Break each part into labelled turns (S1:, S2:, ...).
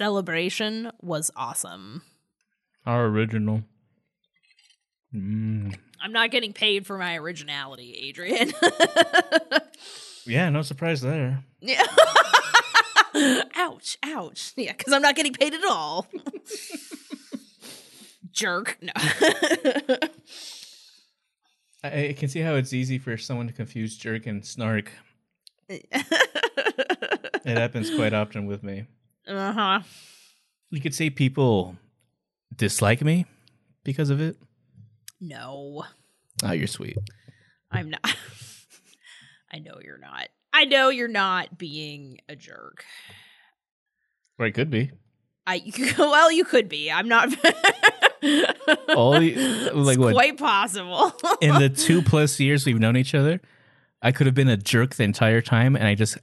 S1: Celebration was awesome.
S2: Our original. Mm.
S1: I'm not getting paid for my originality, Adrian.
S2: Yeah, no surprise there.
S1: yeah. ouch, ouch. Yeah, because I'm not getting paid at all. Jerk. No.
S2: I, I can see how it's easy for someone to confuse jerk and snark. It happens quite often with me.
S1: Uh huh.
S2: You could say people dislike me because of it.
S1: No,
S2: Oh, you're sweet.
S1: I'm not. I know you're not. I know you're not being a jerk.
S2: Or it could be.
S1: I well, you could be. I'm not.
S2: All you- like
S1: It's
S2: what?
S1: Quite possible.
S2: In the two plus years we've known each other, I could have been a jerk the entire time, and I just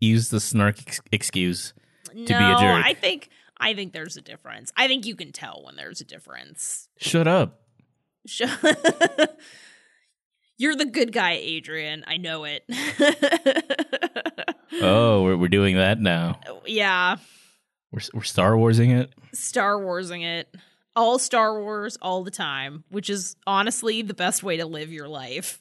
S2: used the snark ex- excuse.
S1: No,
S2: be a jerk.
S1: I think I think there's a difference. I think you can tell when there's a difference.
S2: Shut up.
S1: Sh- You're the good guy, Adrian. I know it.
S2: Oh, we're, we're doing that now.
S1: yeah,
S2: We're, we're Star Warsing it.
S1: Star Warsing it. All Star Wars all the time, which is honestly the best way to live your life.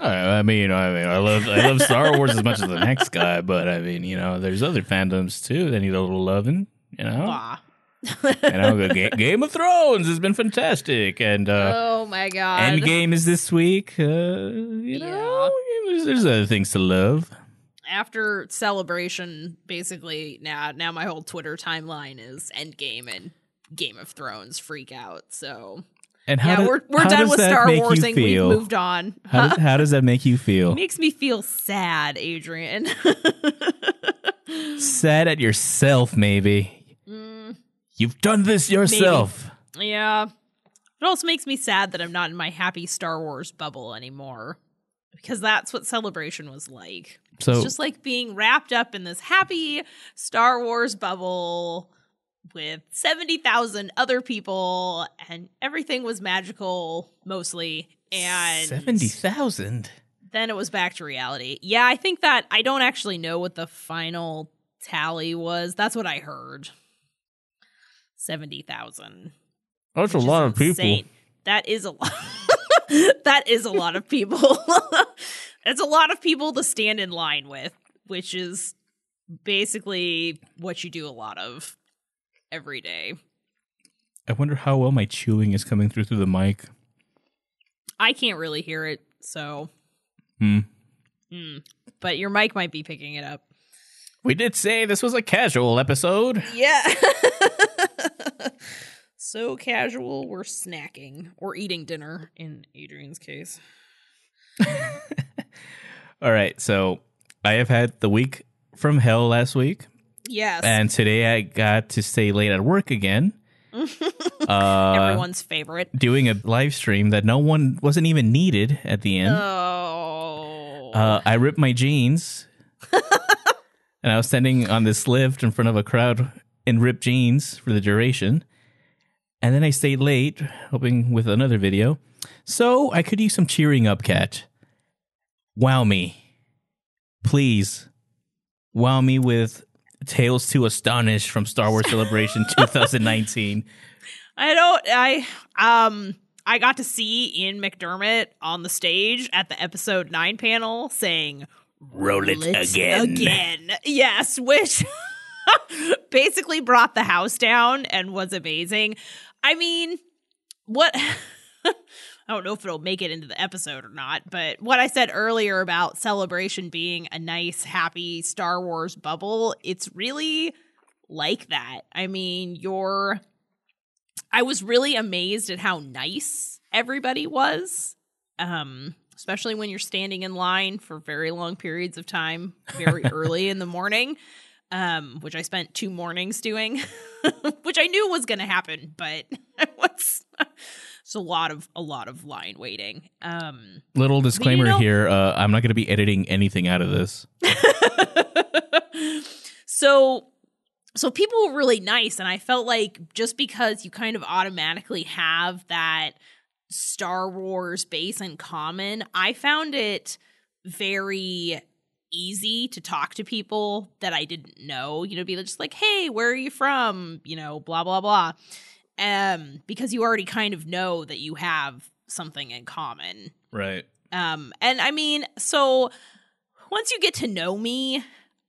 S2: I I mean, I mean, I love I love Star Wars as much as the next guy, but I mean, you know, there's other fandoms too that need a little loving. You know, you know, Ga- Game of Thrones has been fantastic, and uh,
S1: oh my god.
S2: Endgame is this week. Uh, you know, there's, there's other things to love.
S1: after celebration basically now now my whole twitter timeline is endgame and game of thrones freak out so
S2: And how
S1: yeah
S2: do-
S1: we're, we're
S2: how
S1: done
S2: does
S1: with
S2: that
S1: star
S2: make you
S1: warsing we've
S2: feel?
S1: moved on
S2: How does, how does that make you feel?
S1: It makes me feel sad adrian
S2: Sad at yourself, maybe.
S1: Mm,
S2: You've done this yourself.
S1: yeah it also makes me sad that i'm not in my happy star wars bubble anymore because that's what celebration was like
S2: So
S1: It's just like being wrapped up in this happy Star Wars bubble with 70,000 other people and everything was magical mostly and
S2: seventy thousand.
S1: then it was back to reality. Yeah, I think that I don't actually know what the final tally was. That's what I heard. 70,000.
S2: That's a lot of people.
S1: That is a lot. that is a lot of people. it's a lot of people to stand in line with, which is basically what you do a lot of every day.
S2: I wonder how well my chewing is coming through through the mic.
S1: I can't really hear it, so.
S2: Hmm.
S1: Hmm. But your mic might be picking it up.
S2: We did say this was a casual episode.
S1: Yeah. so casual, we're snacking or eating dinner in Adrian's case.
S2: All right, so I have had the week from hell last week,
S1: Yes.
S2: and today I got to stay late at work again. uh,
S1: Everyone's favorite.
S2: doing a live stream that no one wasn't even needed at the end.
S1: Oh.
S2: Uh, I ripped my jeans, and I was standing on this lift in front of a crowd in ripped jeans for the duration. And then I stayed late, hoping with another video, so I could use some cheering up, cat. Wow me, please. Wow me with Tales to Astonish from Star Wars Celebration 2019.
S1: I don't I um I got to see Ian McDiarmid on the stage at the episode 9 panel saying
S2: Roll it
S1: "Let's
S2: again.
S1: Again. Yes, which basically brought the house down and was amazing. I mean, what I don't know if it'll make it into the episode or not, but what I said earlier about celebration being a nice, happy Star Wars bubble, it's really like that. I mean, you're. I was really amazed at how nice everybody was, um, especially when you're standing in line for very long periods of time, very early in the morning, um, which I spent two mornings doing, which I knew was going to happen, but it was. It's a lot of a lot of line waiting. Um,
S2: Little disclaimer
S1: know-
S2: here: uh, I'm not going to be editing anything out of this.
S1: so so people were really nice and i felt like just because you kind of automatically have that star wars base in common i found it very easy to talk to people that I didn't know. You know, be just like, "Hey, where are you from?" You know, blah blah blah. Um, because you already kind of know that you have something in common.
S2: Right.
S1: Um, and I mean, so once you get to know me,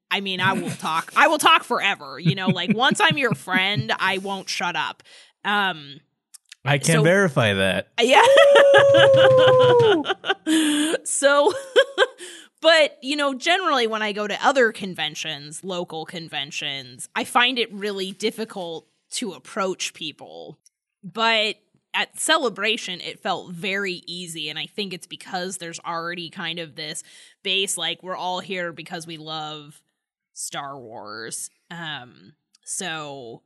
S1: I mean, I will talk. I will talk forever. You know, like once I'm your friend, I won't shut up. Um,
S2: I can
S1: So-
S2: verify that.
S1: yeah. so, but you know, generally when I go to other conventions, local conventions, I find it really difficult to approach people. But at celebration it felt very easy and i think it's because there's already kind of this base like we're all here because we love star wars um so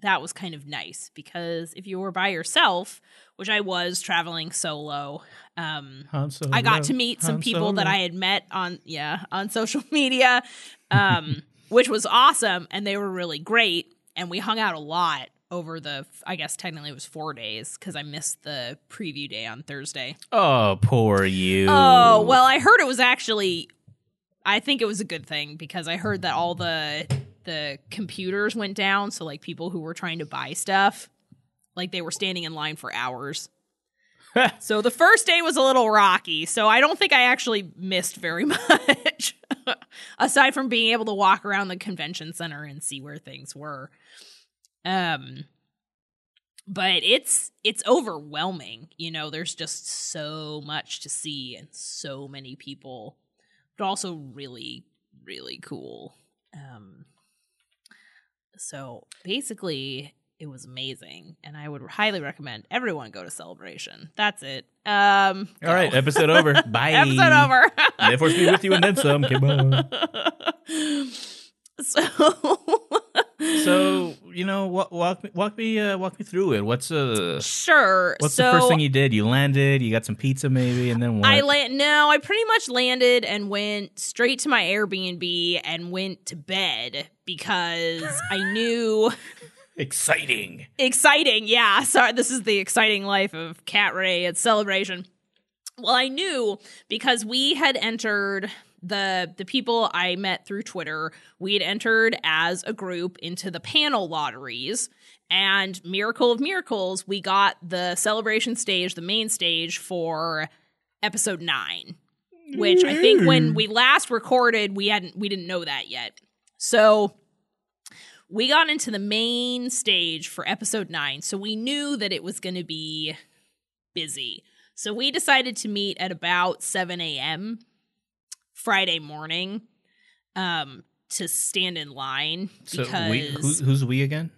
S1: that was kind of nice because if you were by yourself which i was traveling solo um
S2: Solo,
S1: I got to meet some
S2: Han
S1: people that I had met on yeah, on social media. Um which was awesome and they were really great and we hung out a lot over the I guess technically it was 4 days cuz I missed the preview day on Thursday.
S2: Oh, poor you.
S1: Oh, well, I heard it was actually I think it was a good thing because I heard that all the the computers went down so like people who were trying to buy stuff like they were standing in line for hours. So the first day was a little rocky. So I don't think I actually missed very much aside from being able to walk around the convention center and see where things were. Um but it's it's overwhelming. You know, there's just so much to see and so many people. But also really really cool. Um so basically it was amazing and I would highly recommend everyone go to celebration. That's it. Um
S2: All right,
S1: go.
S2: episode over. Bye.
S1: Episode over.
S2: May force be with you and then some. Okay, bye.
S1: so
S2: So you know, walk, walk me, walk me, uh, walk me through it. What's uh,
S1: sure.
S2: what's
S1: so
S2: the first thing you did? You landed. You got some pizza, maybe, and then what?
S1: I land no, I pretty much landed and went straight to my Airbnb and went to bed because I knew
S2: Exciting.
S1: exciting. Yeah, sorry, this is the exciting life of Cat Ray at Celebration. Well, I knew because we had entered the the people I met through Twitter. We had entered as a group into the panel lotteries, and miracle of miracles, we got the celebration stage, the main stage for episode nine. Which I think when we last recorded, we hadn't we didn't know that yet. So we got into the main stage for episode nine, so we knew that it was going to be busy. So we decided to meet at about 7 a.m. Friday morning um, to stand in line
S2: So
S1: because
S2: we, who's, who's we again?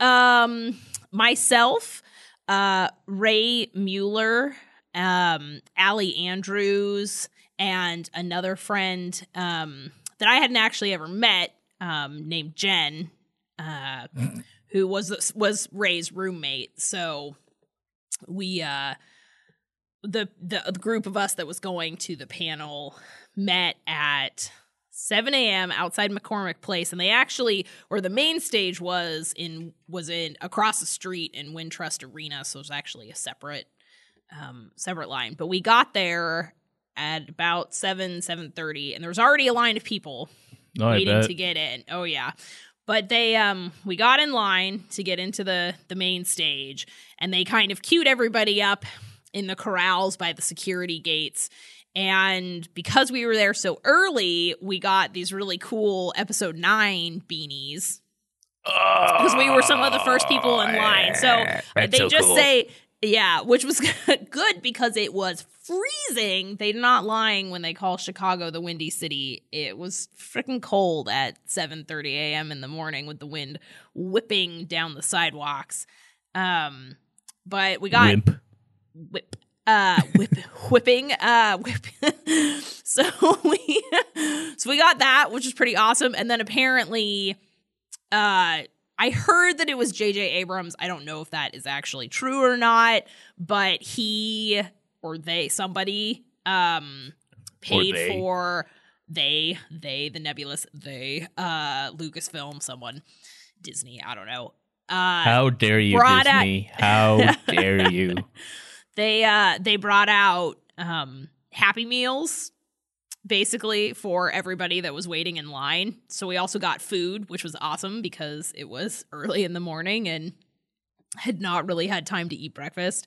S1: um, myself, uh, Ray Mueller, um, Allie Andrews, and another friend um, that I hadn't actually ever met um, named Jen, uh, who was was Ray's roommate. So we uh, the the group of us that was going to the panel met at 7 a.m. outside McCormick Place, and they actually, or the main stage was in was in across the street in Wintrust Arena, so it was actually a separate um, separate line. But we got there at about seven seven thirty, and there was already a line of people
S2: I
S1: waiting
S2: bet.
S1: to get in. Oh yeah. But they um we got in line to get into the the main stage and they kind of queued everybody up in the corrals by the security gates. And because we were there so early, we got these really cool episode 9 beanies because we were some of the first people in line. So they
S2: so
S1: just
S2: cool.
S1: say, yeah, which was good because it was freezing. They're not lying when they call Chicago the windy city. It was freaking cold at 7:30 a.m. in the morning with the wind whipping down the sidewalks. Um, but we got
S2: Wimp.
S1: whip uh whip whipping uh whip so we so we got that which is pretty awesome and then apparently uh I heard that it was JJ Abrams. I don't know if that is actually true or not, but he or they somebody um paid
S2: they.
S1: for they they the nebulous they uh Lucasfilm someone Disney, I don't know. Uh
S2: How dare you,
S1: brought out-
S2: Disney? How dare you?
S1: they uh they brought out um happy meals basically for everybody that was waiting in line. So we also got food, which was awesome because it was early in the morning and had not really had time to eat breakfast.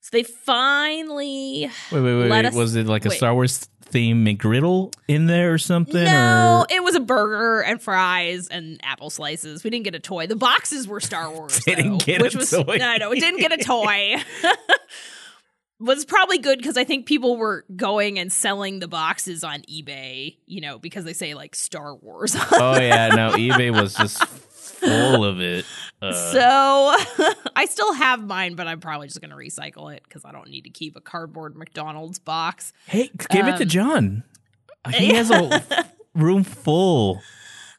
S1: So they finally
S2: Wait, wait, wait. wait.
S1: Us,
S2: was it like a
S1: wait.
S2: Star Wars theme McGriddle in there or something?
S1: No,
S2: Or
S1: it was a burger and fries and apple slices. We didn't get a toy. The boxes were Star Wars.
S2: Didn't
S1: though,
S2: get a
S1: which was,
S2: toy.
S1: No, no, it didn't get a toy. Was probably good because I think people were going and selling the boxes on eBay, you know, because they say like Star Wars.
S2: oh yeah, no. eBay was just full of it. Uh,
S1: so I still have mine, but I'm probably just going to recycle it because I don't need to keep a cardboard McDonald's box.
S2: hey, give it to
S1: um,
S2: John. He has a room full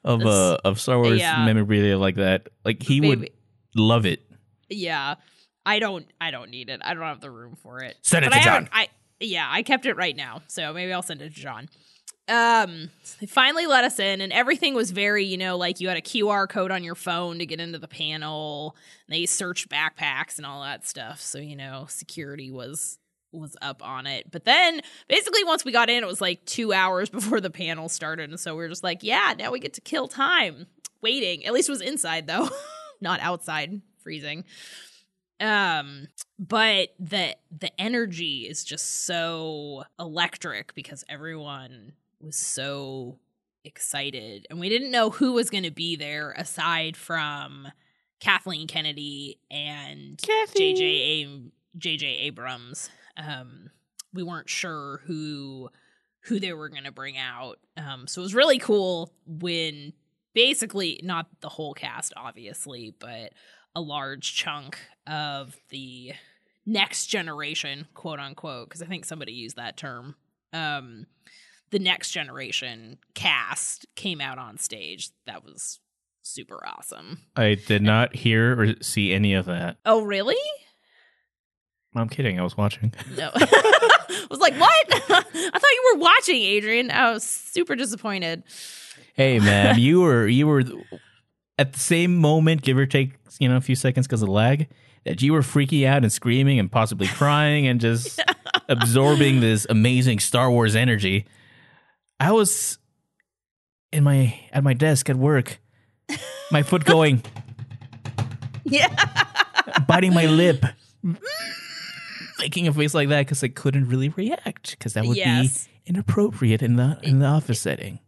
S2: of uh of Star Wars
S1: Yeah.
S2: memorabilia like that. Like he would love it.
S1: Yeah. I don't I don't need it. I don't have the room for it.
S2: Send it
S1: But
S2: to
S1: I
S2: John.
S1: I yeah, I kept it right now. So maybe I'll send it to John. Um they finally let us in and everything was very, you know, like you had a QR code on your phone to get into the panel. They searched backpacks and all that stuff. So, you know, security was was up on it. But then basically once we got in, it was like two hours before the panel started. And so we were just like, yeah, now we get to kill time waiting. At least it was inside though, not outside freezing. Um, but the the energy is just so electric because everyone was so excited. And we didn't know who was gonna be there aside from Kathleen Kennedy and JJ A- JJ Abrams. Um, we weren't sure who who they were going to bring out. Um, so it was really cool when basically not the whole cast, obviously, but a large chunk of the next generation, quote unquote, because I think somebody used that term. Um, the next generation cast came out on stage. That was super awesome.
S2: I did not hear or see any of that.
S1: Oh, really?
S2: I'm kidding. I was watching.
S1: No. I was like, what? I thought you were watching, Adrian. I was super disappointed.
S2: Hey, man, you were you were at the same moment, give or take, you know, a few seconds because of lag, that you were freaking out and screaming and possibly crying and just absorbing this amazing Star Wars energy. I was in my at my desk at work, my foot going,
S1: Yeah.
S2: biting my lip, making a face like that because I couldn't really react because that would
S1: Yes.
S2: be inappropriate in the in the office setting.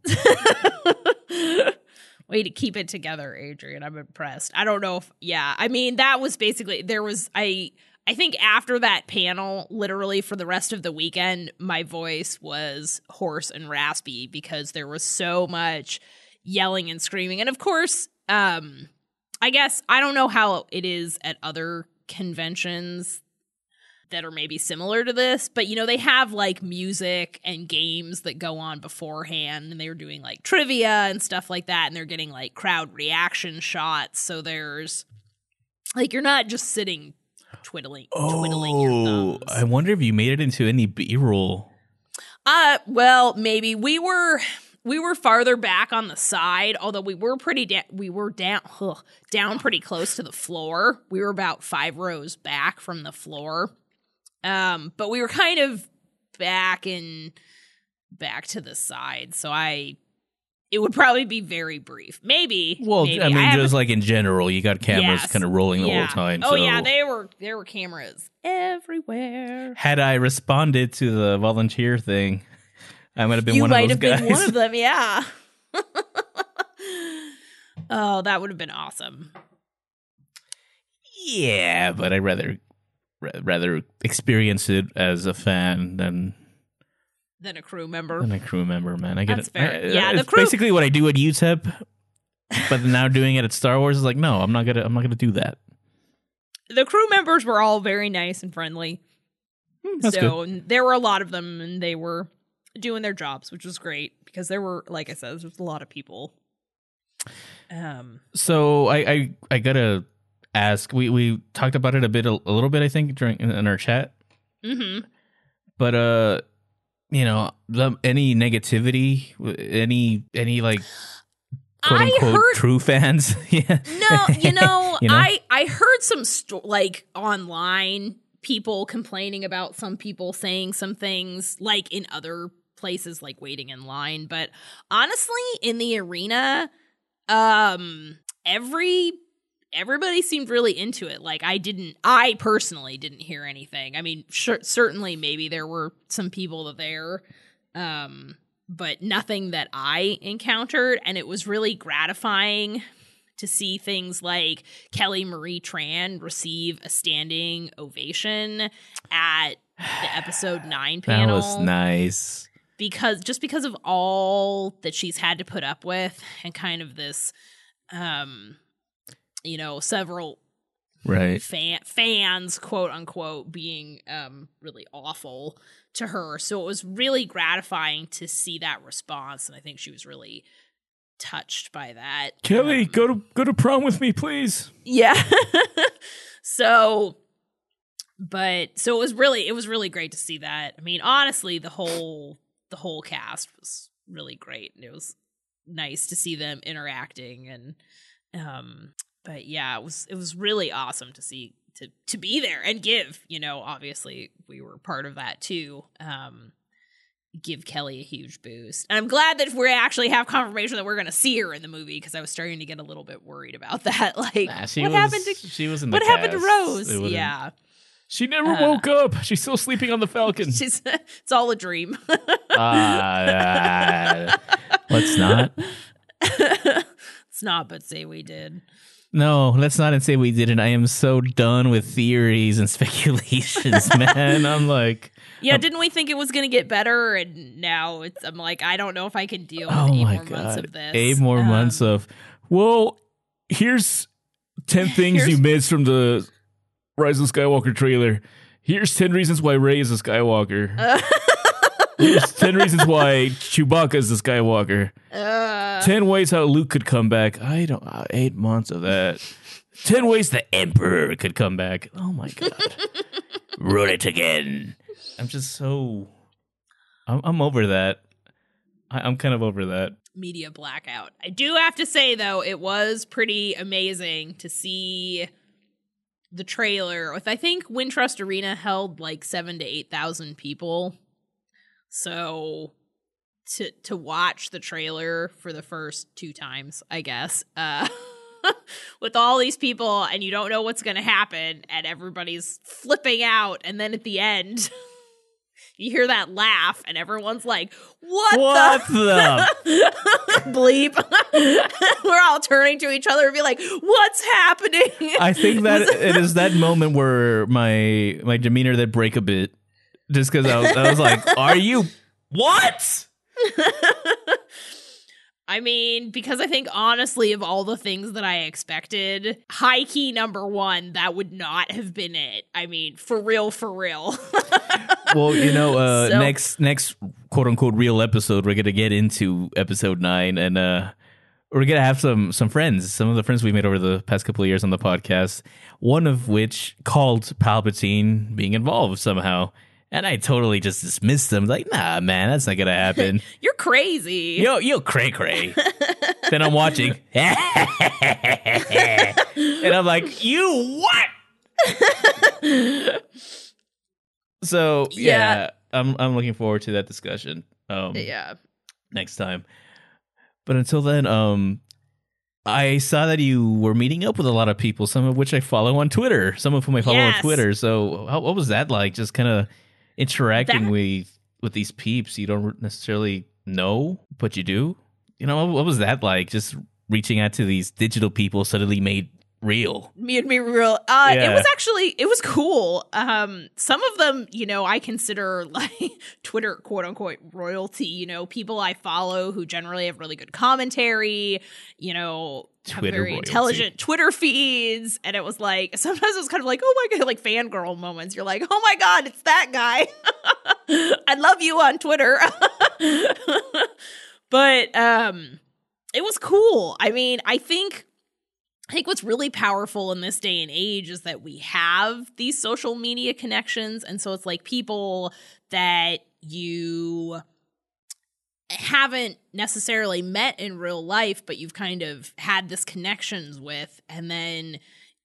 S1: Way to keep it together, Adrian. I'm impressed. I don't know if yeah. I mean, that was basically there was I I think after that panel, literally for the rest of the weekend, my voice was hoarse and raspy because there was so much yelling and screaming. And of course, um I guess I don't know how it is at other conventions that are maybe similar to this, but you know, they have like music and games that go on beforehand and they were doing like trivia and stuff like that and they're getting like crowd reaction shots. So there's like you're not just sitting twiddling twiddling your
S2: Oh,
S1: thumbs.
S2: I wonder if you made it into any B roll.
S1: Uh, well, maybe we were we were farther back on the side, although we were pretty da- we were down ugh, down pretty close to the floor. We were about five rows back from the floor, um, but we were kind of back and back to the side. So I, it would probably be very brief. Maybe.
S2: Well,
S1: maybe.
S2: I mean,
S1: haven't-
S2: just like in general, you got cameras
S1: Yes.
S2: kind of rolling the
S1: yeah.
S2: whole time.
S1: Oh
S2: so
S1: yeah, there were there were cameras everywhere.
S2: had I responded to the volunteer thing, I might have been
S1: you
S2: one of those
S1: have
S2: guys.
S1: been one of them, yeah. oh, that would have been awesome.
S2: yeah, but I'd rather ra- rather experience it as a fan than
S1: Than a crew member.
S2: than a crew member. Man, I get
S1: That's
S2: it.
S1: fair.
S2: I-
S1: Yeah, the
S2: it's
S1: crew-
S2: basically what I do at UTEP, but now doing it at Star Wars is like, no, I'm not gonna, I'm not gonna do that.
S1: The crew members were all very nice and friendly.
S2: Hmm, That's
S1: so and there were a lot of them and they were doing their jobs, which was great because there were, like I said, there was a lot of people. Um
S2: So I, I, I gotta ask. We we talked about it a bit, a, a little bit, I think, during in, our chat.
S1: hmm
S2: But uh, you know, the, any negativity, any any like quote
S1: I
S2: unquote
S1: heard
S2: true fans, yeah.
S1: No, you know,
S2: You know?
S1: I I heard some sto- like online people complaining about some people saying some things like in other places like waiting in line. But honestly, in the arena, um, every everybody seemed really into it. Like I didn't, I personally didn't hear anything. I mean, sure, certainly maybe there were some people there, um, but nothing that I encountered, and it was really gratifying to see things like Kelly Marie Tran receive a standing ovation at the episode nine panel.
S2: That was nice.
S1: Because just because of all that she's had to put up with and kind of this um you know, several
S2: right
S1: fan, fans quote unquote being um really awful to her. So it was really gratifying to see that response and I think she was really touched by that.
S2: Kelly,
S1: Um,
S2: go to go to prom with me, please.
S1: yeah. so but so it was really it was really great to see that. I mean, honestly, the whole the whole cast was really great. And it was nice to see them interacting and um but yeah, it was it was really awesome to see to to be there and give, you know, obviously we were part of that too. Um give Kelly a huge boost. And I'm glad that we actually have confirmation that we're going to see her in the movie because I was starting to get a little bit worried about that. Like,
S2: Nah,
S1: what
S2: was,
S1: happened to
S2: she was in the
S1: what happened to. Rose? Yeah,
S2: She never
S1: Uh,
S2: woke up. She's still sleeping on the Falcon.
S1: she's it's all a dream.
S2: Ah, let's not.
S1: it's not, but say we did.
S2: No, let's not and say we didn't. I am so done with theories and speculations, man. I'm like,
S1: Yeah, didn't we think it was going to get better? And now it's I'm like I don't know if I can deal with
S2: oh
S1: eight
S2: my
S1: more months
S2: god,
S1: of this.
S2: eight more
S1: Um,
S2: months of. Well, here's ten things
S1: Here's-
S2: you missed from the Rise of Skywalker trailer. Here's ten reasons why Rey is a Skywalker. Here's ten reasons why Chewbacca is the Skywalker.
S1: uh,
S2: Ten ways how Luke could come back. I don't. Uh, eight months of that. Ten ways the Emperor could come back. Oh my god! Run it again. I'm just so. I'm, I'm over that. I, I'm kind of over that.
S1: media blackout. I do have to say though, it was pretty amazing to see the trailer. With I think Wintrust Arena held like seven to eight thousand people, so to to watch the trailer for the first two times, I guess, uh, with all these people, and you don't know what's going to happen, and everybody's flipping out, and then at the end. You hear that laugh, and everyone's like, "What,
S2: What
S1: the
S2: the?
S1: bleep. We're all turning to each other and be like, "What's happening?"
S2: I think that it is that moment where my my demeanor that break a bit, just because I was, I was like, "Are you what?"
S1: I mean, because I think honestly, of all the things that I expected, high key number one, that would not have been it. I mean, for real, for real.
S2: Well, you know, uh,
S1: So-
S2: next next quote unquote real episode, we're gonna get into episode nine, and uh, we're gonna have some some friends, some of the friends we made over the past couple of years on the podcast. One of which called Palpatine being involved somehow, and I totally just dismissed them. Like, nah, man, that's not gonna happen.
S1: You're crazy.
S2: yo, yo, cray cray. then I'm watching, and I'm like, you what? so yeah,
S1: Yeah.
S2: I'm I'm looking forward to that discussion. Um,
S1: yeah.
S2: next time. But until then, um, I saw that you were meeting up with a lot of people, some of which I follow on Twitter, some of whom I follow
S1: Yes.
S2: on Twitter. So, how, what was that like? Just kind of interacting
S1: That-
S2: with with these peeps you don't necessarily know, but you do. You know, what, what was that like? Just reaching out to these digital people suddenly made real.
S1: me and me real. Uh
S2: Yeah.
S1: it was actually it was cool. Um some of them you know i consider like twitter quote unquote royalty you know people i follow who generally have really good commentary you know have
S2: Twitter
S1: very
S2: royalty.
S1: intelligent twitter feeds. And it was like sometimes it was kind of like oh my god like fangirl moments. You're like oh my god it's that guy. I love you on twitter. But um it was cool. I mean i think I think what's really powerful in this day and age is that we have these social media connections. And so it's like people that you haven't necessarily met in real life, but you've kind of had this connections with, and then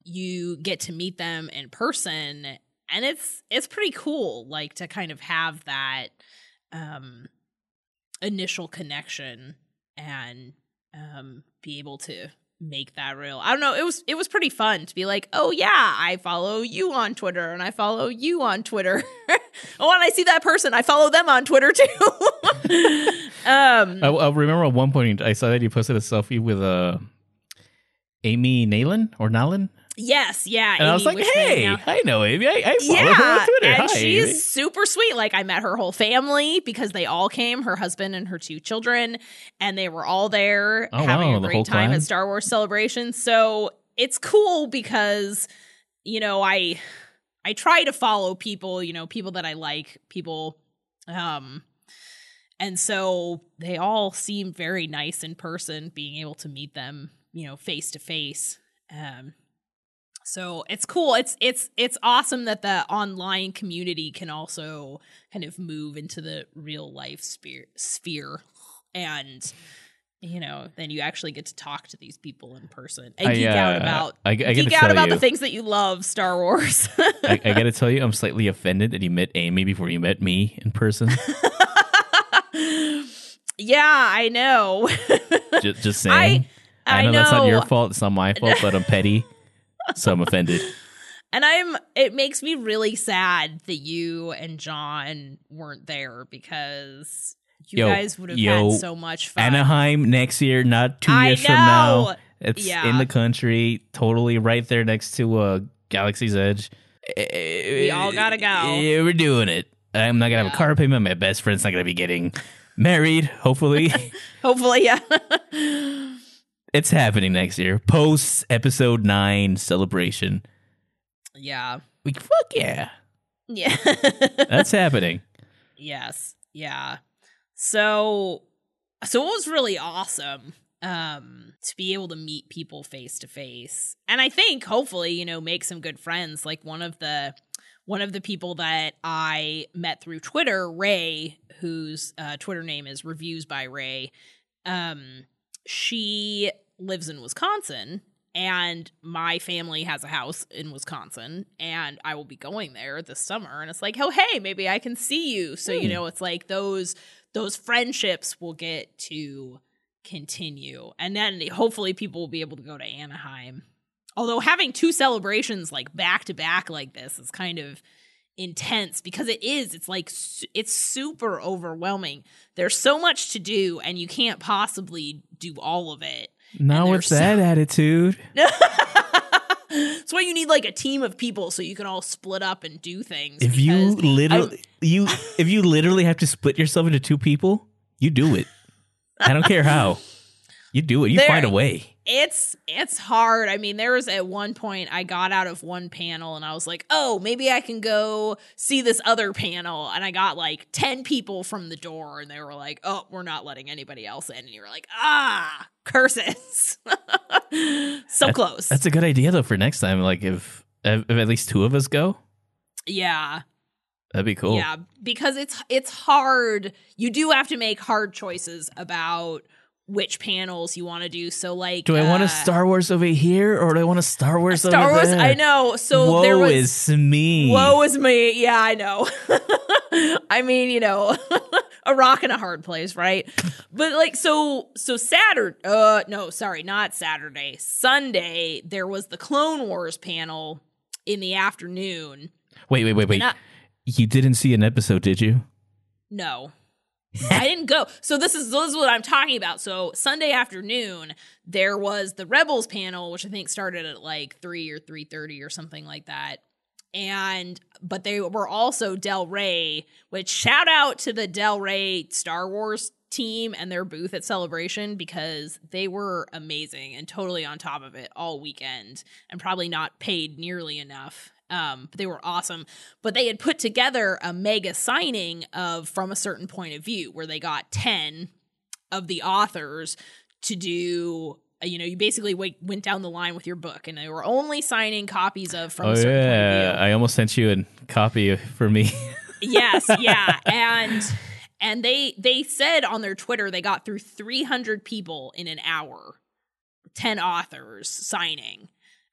S1: you get to meet them in person. And it's it's pretty cool, like to kind of have that um initial connection and um be able to make that real. I don't know, it was it was pretty fun to be like, "Oh yeah, I follow you on Twitter and I follow you on Twitter." oh, and I see that person, I follow them on Twitter too. um
S2: I, I remember at one point I saw that you posted a selfie with uh, Amy Nalen or Nalen,
S1: yes, yeah.
S2: and I was like, "Hey. I know Amy. I, I follow her
S1: Yeah,
S2: on Twitter.
S1: and
S2: Hi,
S1: she's
S2: Amy."
S1: super sweet. Like I met her whole family because they all came, her husband and her two children, and they were all there
S2: Oh,
S1: having
S2: wow,
S1: a great time
S2: clan?
S1: at Star Wars Celebration. So it's cool because you know I I try to follow people, you know, people that I like, people um and so they all seem very nice in person being able to meet them, you know, face to face. Um so it's cool. It's it's it's awesome that the online community can also kind of move into the real life sphere sphere and you know, then you actually get to talk to these people in person and
S2: I,
S1: geek out
S2: uh,
S1: about
S2: I, I
S1: geek out about
S2: you,
S1: the things that you love, Star Wars.
S2: I, I gotta tell you, I'm slightly offended that you met Amy before you met me in person.
S1: yeah, I know.
S2: just, just saying.
S1: I,
S2: I, know, that's not your fault. It's not my fault, but I'm petty, so I'm offended.
S1: And I'm it makes me really sad that you and John weren't there because you
S2: Yo,
S1: guys would have had so much fun.
S2: Anaheim next year, not two
S1: I
S2: years from now. It's
S1: Yeah.
S2: in the country, totally right there next to uh, Galaxy's Edge.
S1: Eh, we all gotta go.
S2: Yeah, we're doing it. I'm not gonna have a car payment. My best friend's not gonna be getting married. Hopefully,
S1: Hopefully, yeah.
S2: it's happening next year. Post episode nine celebration.
S1: yeah.
S2: We fuck yeah,
S1: Yeah.
S2: that's happening.
S1: yes. Yeah. So so it was really awesome um to be able to meet people face to face. And I think hopefully, you know, make some good friends. Like one of the one of the people that I met through Twitter, Ray, whose uh, Twitter name is Reviews by Ray, um, she lives in Wisconsin, and my family has a house in Wisconsin, and I will be going there this summer. And it's like, oh, hey, maybe I can see you. So you
S2: Hmm.
S1: know, it's like those those friendships will get to continue, and then hopefully people will be able to go to Anaheim. Although having two celebrations like back to back like this is kind of intense because it is it's like it's super overwhelming there's so much to do and you can't possibly do all of it
S2: What's
S1: there's
S2: that attitude?
S1: that's why you need like a team of people so you can all split up and do things
S2: If you literally you if you literally have to split yourself into two people, you do it. I don't care how. You do it. You
S1: There-
S2: find a way.
S1: It's it's hard. I mean there was at one point i got out of one panel and i was like oh maybe i can go see this other panel. And i got like 10 people from the door and they were like oh we're not letting anybody else in. And you were like ah curses. So close.
S2: That's a good idea though for next time. Like if if at least two of us go,
S1: yeah.
S2: That'd be cool.
S1: Yeah, because it's it's hard. You do have to make hard choices about which panels you want to do. So like
S2: Do I want
S1: uh,
S2: a Star Wars over here or do I want a Star Wars
S1: Star
S2: over
S1: Wars?
S2: there?
S1: I know. So
S2: Woe
S1: there was
S2: is me.
S1: Woe is me. Yeah, I know. I mean, you know, a rock and a hard place, right? But like so so Saturday uh no, sorry, not Saturday. Sunday there was the Clone Wars panel in the afternoon.
S2: Wait, wait, wait, wait.
S1: I-
S2: you didn't see an episode, did you?
S1: No. I didn't go. So this is this is what I'm talking about. So Sunday afternoon, there was the Rebels panel, which I think started at like three or three thirty or something like that. And but they were also Del Rey, which shout out to the Del Rey Star Wars team and their booth at Celebration because they were amazing and totally on top of it all weekend and probably not paid nearly enough. Um, but they were awesome. But they had put together a mega signing of From a Certain Point of View where they got 10 of the authors to do. You know, you basically went, went down the line with your book, and they were only signing copies of From
S2: oh
S1: a Certain
S2: yeah,
S1: Point of View
S2: I almost sent you a copy for me.
S1: yes yeah and and they they said on their twitter they got through 300 people in an hour 10 authors signing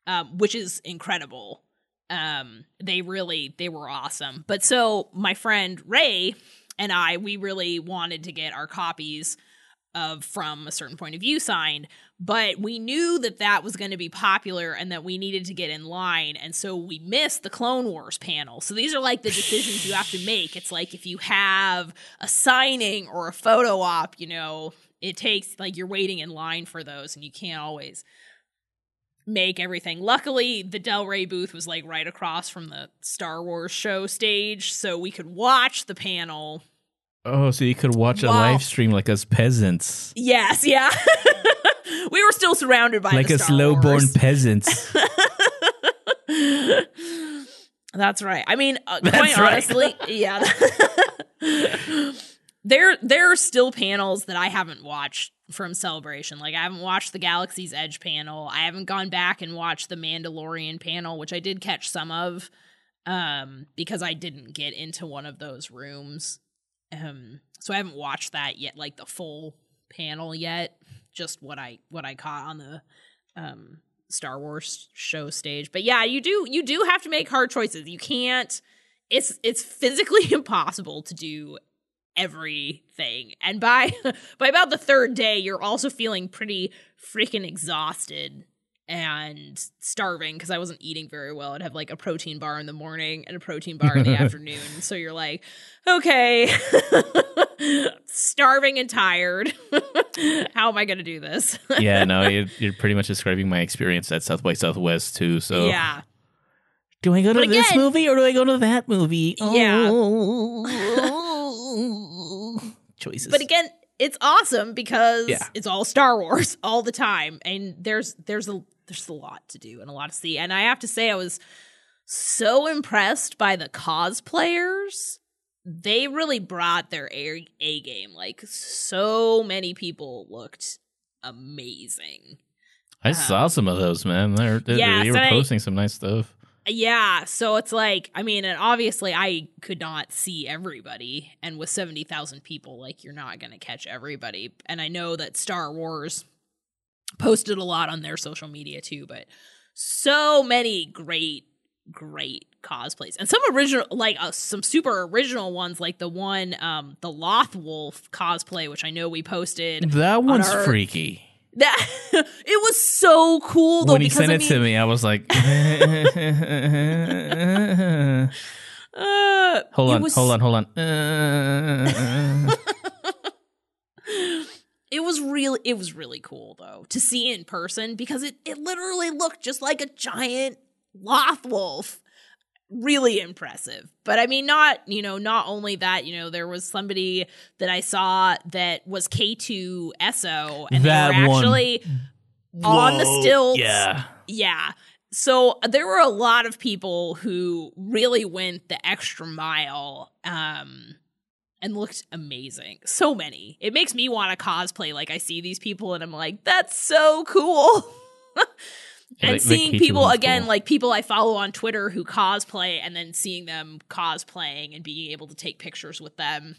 S1: um, which is incredible um they really they were awesome but so my friend ray and I, we really wanted to get our copies of From a Certain Point of View signed, but we knew that that was going to be popular and that we needed to get in line. And so we missed the Clone Wars panel. So these are like the decisions you have to make. It's like if you have a signing or a photo op, you know, it takes like you're waiting in line for those and you can't always make everything. Luckily, the Del Rey booth was like right across from the Star Wars show stage, so we could watch the panel.
S2: Oh, so you could watch a live stream like us peasants,
S1: Yes, yeah. we were still surrounded by
S2: like
S1: the
S2: us low-born
S1: Wars.
S2: peasants.
S1: That's right. I mean, uh, quite
S2: right.
S1: honestly, yeah. there, there are still panels that I haven't watched from Celebration. Like I haven't watched the Galaxy's Edge panel. I haven't gone back and watched the Mandalorian panel, which I did catch some of, um, because I didn't get into one of those rooms. Um, so I haven't watched that yet, like the full panel yet. Just what I what I caught on the um Star Wars show stage. But yeah, you do you do have to make hard choices. You can't it's it's physically impossible to do everything. And by by about the third day, you're also feeling pretty freaking exhausted and starving because I wasn't eating very well. I'd have like a protein bar in the morning and a protein bar in the afternoon. So you're like, okay, starving and tired. How am I going to do this?
S2: yeah, no, you're, you're pretty much describing my experience at South by Southwest too. So,
S1: Yeah.
S2: do I go to
S1: But
S2: this movie or do I go to that movie?
S1: Yeah.
S2: Oh. Choices.
S1: But again, it's awesome because
S2: Yeah.
S1: it's all Star Wars all the time, and there's there's a there's a lot to do and a lot to see. And I have to say, I was so impressed by the cosplayers. They really brought their A, a game. Like so many people looked amazing.
S2: I saw um, some of those, man. They're, they're,
S1: Yes,
S2: they were
S1: and I-
S2: posting some nice stuff.
S1: Yeah, so it's like, I mean, and obviously I could not see everybody, and with 70,000 people, like, you're not going to catch everybody. And I know that Star Wars posted a lot on their social media too, but so many great, great cosplays. And some original, like, uh, some super original ones, like the one, um, the Loth Wolf cosplay, which I know we posted.
S2: That one's
S1: our-
S2: freaky.
S1: That it was so cool though
S2: when he sent
S1: I
S2: it to me, I was like,
S1: uh,
S2: hold on,
S1: was
S2: hold on, hold on. Uh,
S1: it was really it was really cool though to see in person because it it literally looked just like a giant loth wolf really impressive but i mean not you know not only that you know there was somebody that i saw that was k2 so and
S2: That
S1: they were
S2: one.
S1: actually on the
S2: Whoa,
S1: stilts
S2: Yeah.
S1: yeah. So there were a lot of people who really went the extra mile um and looked amazing. So many. It makes me want to cosplay like I see these people and I'm like that's so cool. And
S2: the
S1: seeing
S2: K2
S1: people again
S2: cool.
S1: like people I follow on Twitter who cosplay and then seeing them cosplaying and being able to take pictures with them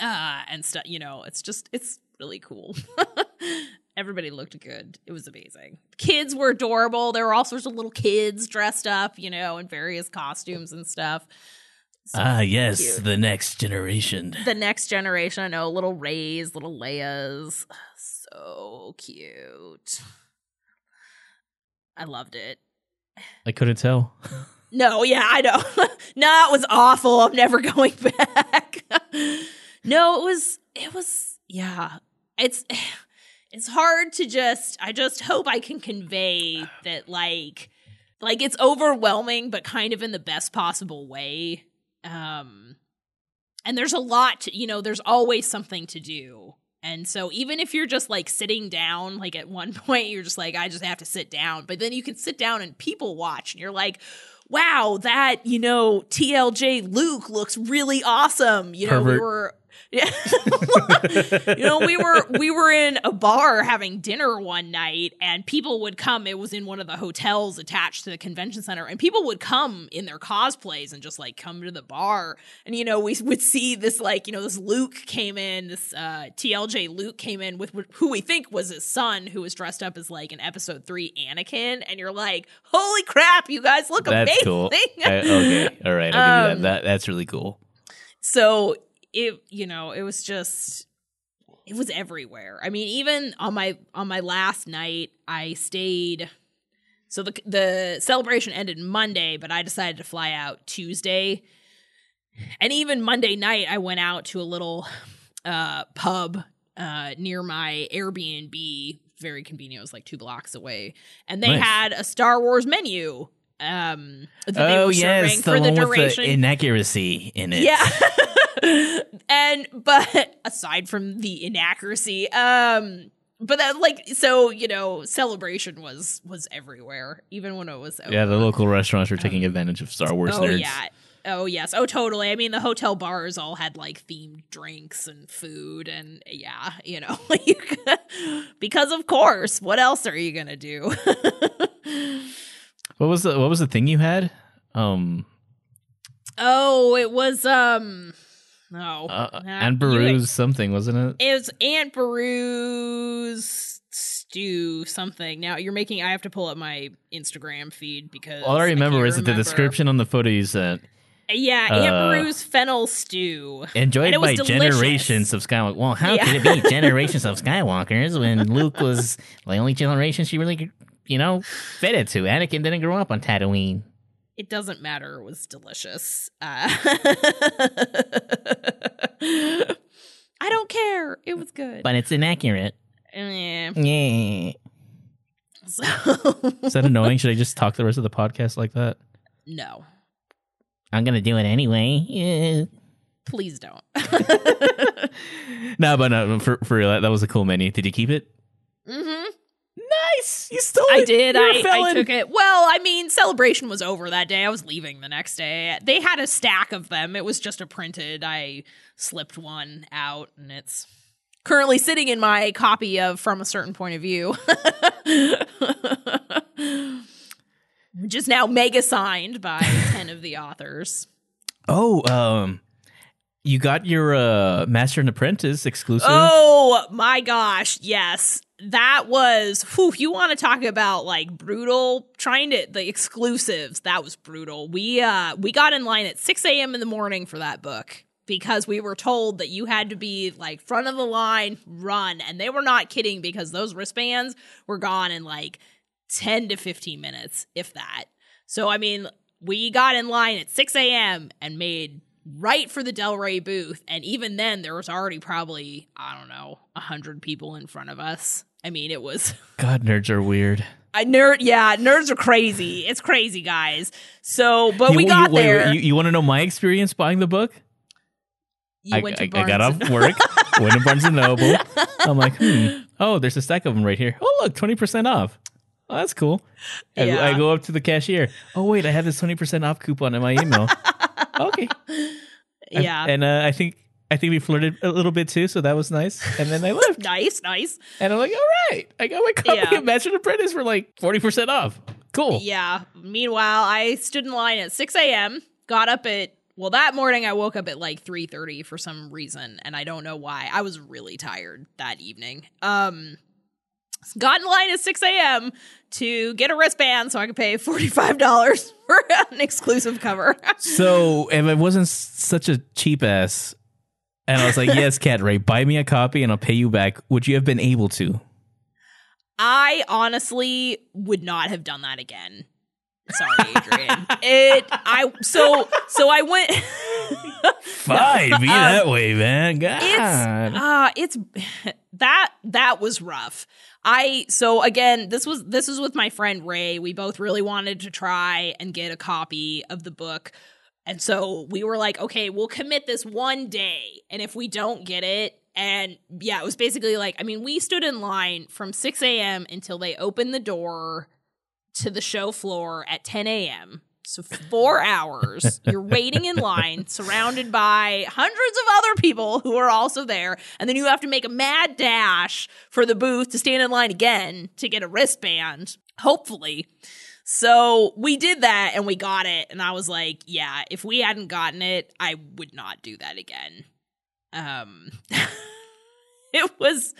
S1: uh and stuff, you know, it's just it's really cool. Everybody looked good. It was amazing. Kids were adorable. There were all sorts of little kids dressed up, you know, in various costumes and stuff. So
S2: Ah, yes,
S1: cute.
S2: the next generation.
S1: the next generation, I know, little Reys, little Leias. So cute. I loved it.
S2: I couldn't tell.
S1: No, yeah, I know. no, it was awful. I'm never going back. no, it was it was yeah. It's it's hard to just I just hope I can convey that like like it's overwhelming but kind of in the best possible way. Um and there's a lot to, you know, there's always something to do. And so even if you're just like sitting down, like at one point you're just like, I just have to sit down, but then you can sit down and people watch and you're like, wow, that, you know, TLJ Luke looks really awesome. You know, we
S2: Pervert.
S1: were yeah. you know, we were we were in a bar having dinner one night and people would come. It was in one of the hotels attached to the convention center and people would come in their cosplays and just like come to the bar. And you know, we would see this like, you know, this Luke came in, this uh TLJ Luke came in with who we think was his son who was dressed up as like an episode 3 Anakin and you're like, "Holy crap, you guys look
S2: That's
S1: amazing."
S2: cool. I- okay, all right, I'll give you
S1: Um,
S2: that. that. That's really cool.
S1: so it you know it was just it was everywhere. I mean, even on my on my last night, I stayed. So the the celebration ended Monday, but I decided to fly out Tuesday. And even Monday night, I went out to a little uh, pub uh, near my Airbnb. Very convenient. It was like two blocks away, and they
S2: Nice.
S1: had a Star Wars menu. Um,
S2: oh yes, the
S1: for the
S2: one with the inaccuracy in it.
S1: Yeah. and but aside from the inaccuracy, um but that like so, you know, celebration was was everywhere, even when it was over.
S2: Yeah, the local restaurants were taking advantage of Star Wars
S1: Oh
S2: nerds.
S1: yeah. Oh yes. Oh totally. I mean the hotel bars all had like themed drinks and food and yeah, you know, because of course, what else are you going to do?
S2: What was the What was the thing you had? Um,
S1: oh, it was um no.
S2: uh, Aunt Beru's something, wasn't it?
S1: It was Aunt Beru's stew something. Now you're making. I have to pull up my Instagram feed because
S2: All I remember is that the description on the photo you sent.
S1: Yeah, Aunt
S2: Uh,
S1: Beru's fennel stew.
S2: Enjoyed
S1: And it was
S2: by
S1: delicious.
S2: generations of Skywalker. Well, how
S1: Yeah.
S2: could it be generations of Skywalkers when Luke was the only generation she really, you know, fed fitted to? Anakin didn't grow up on Tatooine.
S1: It doesn't matter. It was delicious. Uh, I don't care. It was good.
S2: But it's inaccurate.
S1: Eh,
S2: Yeah.
S1: so
S2: Is that annoying? Should I just talk the rest of the podcast like that?
S1: no,
S2: I'm gonna do it anyway. Yeah.
S1: please don't.
S2: no, but no, for for real, that, was a cool menu. Did you keep it?
S1: hmm
S2: Nice. You stole
S1: I
S2: it.
S1: did.
S2: You're a
S1: I, I
S2: felon.
S1: took it. Well, I mean, celebration was over that day. I was leaving the next day. They had a stack of them. It was just a printed. I slipped one out, and it's currently sitting in my copy of From a Certain Point of View, which is now mega signed by ten of the authors.
S2: Oh, um, you got your uh, Master and Apprentice exclusive.
S1: Oh my gosh, yes. That was whew, you want to talk about like brutal trying to the exclusives. That was brutal. We uh we got in line at 6 a.m. in the morning for that book because we were told that you had to be like front of the line, run. And they were not kidding because those wristbands were gone in like 10 to 15 minutes, if that. So I mean, we got in line at 6 a.m. and made right for the Del Rey booth. And even then, there was already probably, I don't know, a hundred people in front of us. I mean, it was
S2: God, nerds are weird.
S1: a nerd. Yeah, nerds are crazy. It's crazy, guys. So, but
S2: you,
S1: we
S2: you-
S1: got
S2: wait,
S1: there.
S2: wait, you, want to know my experience buying the book?
S1: You
S2: I,
S1: went to
S2: I, I got off work, went to Barnes and Noble. I'm like, hmm. Oh, there's a stack of them right here. Oh, look, twenty percent off. Oh, that's cool. I, I go up to the cashier. Oh, wait, I have this twenty percent off coupon in my email. Okay. I-
S1: yeah.
S2: and uh, I think I think we flirted a little bit too, so that was nice. And then I left,
S1: nice, nice.
S2: and I'm like, all right, I got my copy
S1: Yeah.
S2: of Master and Apprentice for like forty percent off. Cool.
S1: Yeah. Meanwhile, I stood in line at 6 a.m. Got up at well that morning. I woke up at like 3:30 for some reason, and I don't know why. I was really tired that evening. Um, got in line at 6 a.m. to get a wristband so I could pay $45 for an exclusive cover.
S2: So if I wasn't such a cheap ass, and I was like, yes, Cat Ray, buy me a copy and I'll pay you back, would you have been able to?
S1: I honestly would not have done that again. Sorry, Adrian. it I so so I went
S2: Fine, be
S1: Um,
S2: that way, man. God.
S1: it's uh it's that that was rough. I so again this was this was with my friend ray. We both really wanted to try and get a copy of the book. And so we were like okay we'll commit this one day. And if we don't get it and yeah it was basically like i mean we stood in line from 6 a.m until they opened the door to the show floor at 10 a.m so four hours, you're waiting in line, surrounded by hundreds of other people who are also there, and then you have to make a mad dash for the booth to stand in line again to get a wristband. Hopefully. So we did that and we got it, and I was like, yeah, if we hadn't gotten it, I would not do that again. Um it was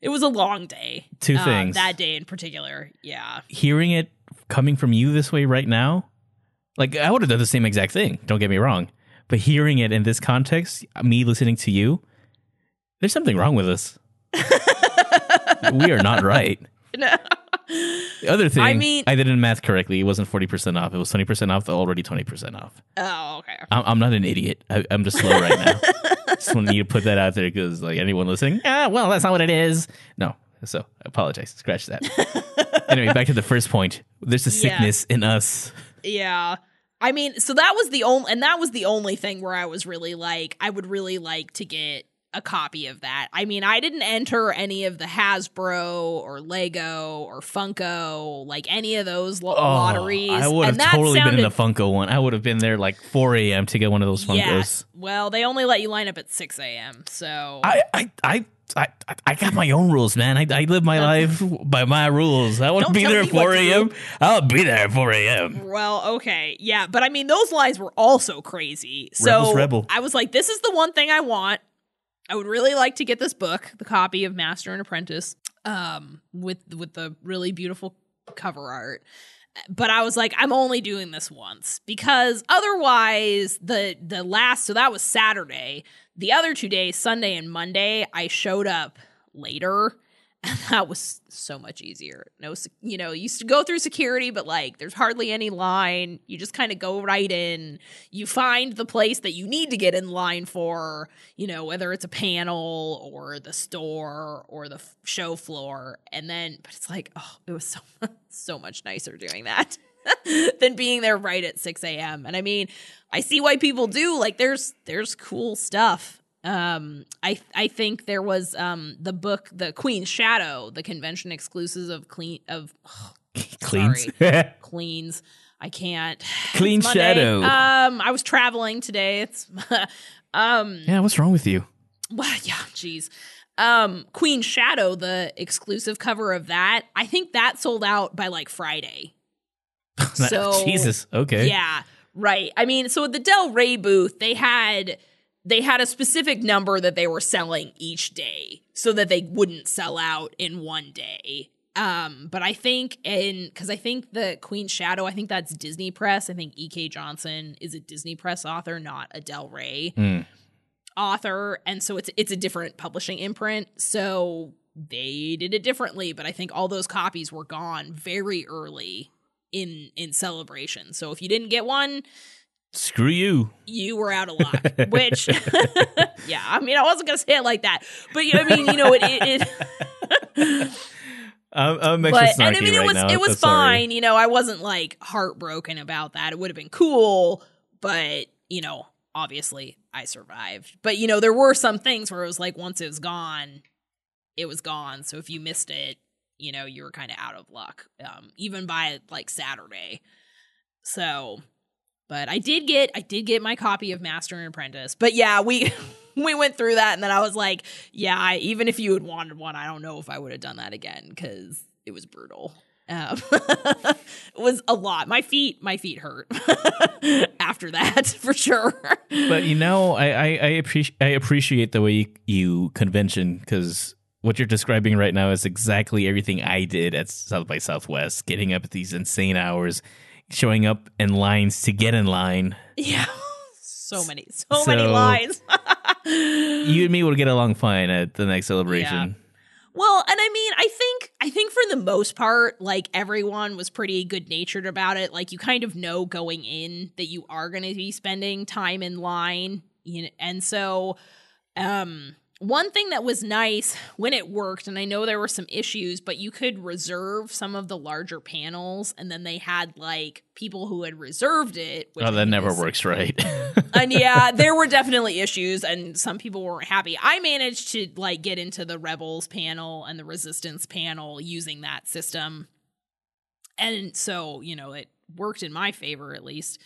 S1: it was a long day.
S2: Two
S1: uh,
S2: things.
S1: that day in particular. Yeah.
S2: Hearing it coming from you this way right now, like I would have done the same exact thing. Don't get me wrong, But hearing it in this context, me listening to you, there's something wrong with us. we are not right.
S1: No.
S2: The other thing,
S1: I mean-
S2: I didn't math correctly. It wasn't 40% off. It was 20% off, already 20% off.
S1: Oh, okay.
S2: I'm, I'm not an idiot. I, I'm just slow right now. just want you to put that out there because, like, anyone listening, ah, well, that's not what it is. No. So I apologize. Scratch that. anyway, back to the first point. There's a
S1: Yeah.
S2: sickness in us.
S1: Yeah. I mean, so that was the only, and that was the only thing where I was really like, I would really like to get a copy of that. I mean, I didn't enter any of the Hasbro or Lego or Funko, like any of those lo- lotteries.
S2: Oh, I would have totally been in the
S1: sounded-
S2: Funko one. I would have been there like 4 a.m. to get one of those Funkos.
S1: Yes. Well, they only let you line up at 6 a.m. So
S2: I, I, I, I, I got my own rules, man. I, I live my life by my rules. I want to be there at 4 a.m. I'll be there at 4 a.m.
S1: Well, okay. Yeah, but I mean those lies were also crazy. So
S2: Rebel's rebel.
S1: I was like this is the one thing I want. I would really like to get this book, the copy of Master and Apprentice, um with with the really beautiful cover art. But I was like I'm only doing this once because otherwise the the last so that was Saturday. The other two days, Sunday and Monday, I showed up later and that was so much easier. No, you know, you used to go through security, but like there's hardly any line. You just kind of go right in. You find the place that you need to get in line for, you know, whether it's a panel or the store or the show floor. And then, but it's like, oh, it was so, so much nicer doing that. than being there right at 6 a.m. And I mean, I see why people do. Like, there's there's cool stuff um i i think there was um the book the queen's shadow the convention exclusives of clean of
S2: Cleans.
S1: cleans i can't
S2: Clean shadow.
S1: um i was traveling today it's um
S2: yeah, what's wrong with you?
S1: well, yeah jeez um queen shadow the exclusive cover of that i think that sold out by like friday So-
S2: Jesus. Okay.
S1: Yeah, right. I mean, so at the Del Rey booth, they had they had a specific number that they were selling each day so that they wouldn't sell out in one day. Um, but I think in because I think the Queen Shadow, I think that's Disney Press. I think E.K. Johnston is a Disney Press author, not a Del Rey
S2: Hmm.
S1: author, and so it's it's a different publishing imprint. So they did it differently, but I think all those copies were gone very early in in celebration. So if you didn't get one,
S2: Screw you.
S1: you were out of luck. Which, yeah, I mean, I wasn't gonna say it like that, but I mean, you know, it. it, it
S2: I'm, I'm extra
S1: but
S2: snarky
S1: and I mean, it
S2: right
S1: was
S2: now.
S1: it was
S2: so sorry.
S1: fine. You know, I wasn't like heartbroken about that. It would have been cool, but you know, obviously, I survived. But you know, there were some things where it was like once it was gone, it was gone. So if you missed it, you know, you were kind of out of luck, um, even by like Saturday. So, but I did get I did get my copy of Master and Apprentice. But yeah, we we went through that, and then I was like, yeah, I, even if you had wanted one, I don't know if I would have done that again because it was brutal. Um, it was a lot. My feet, my feet hurt after that for sure.
S2: But you know, I I, I appreciate I appreciate the way you, you convention because what you're describing right now is exactly everything I did at South by Southwest, getting up at these insane hours, showing up in lines to get in line.
S1: yeah, so many, so, many
S2: So-
S1: lines.
S2: You and me will get along fine at the next celebration.
S1: Well, and I mean, I think I think for the most part, like everyone was pretty good natured about it. Like you kind of know going in that you are going to be spending time in line, you know, and so um one thing that was nice when it worked, and I know there were some issues, but you could reserve some of the larger panels, and then they had like people who had reserved it. which
S2: Oh, that never
S1: is-
S2: works right.
S1: and yeah, there were definitely issues, and some people weren't happy. I managed to like get into the rebels panel and the resistance panel using that system, and so you know it worked in my favor at least.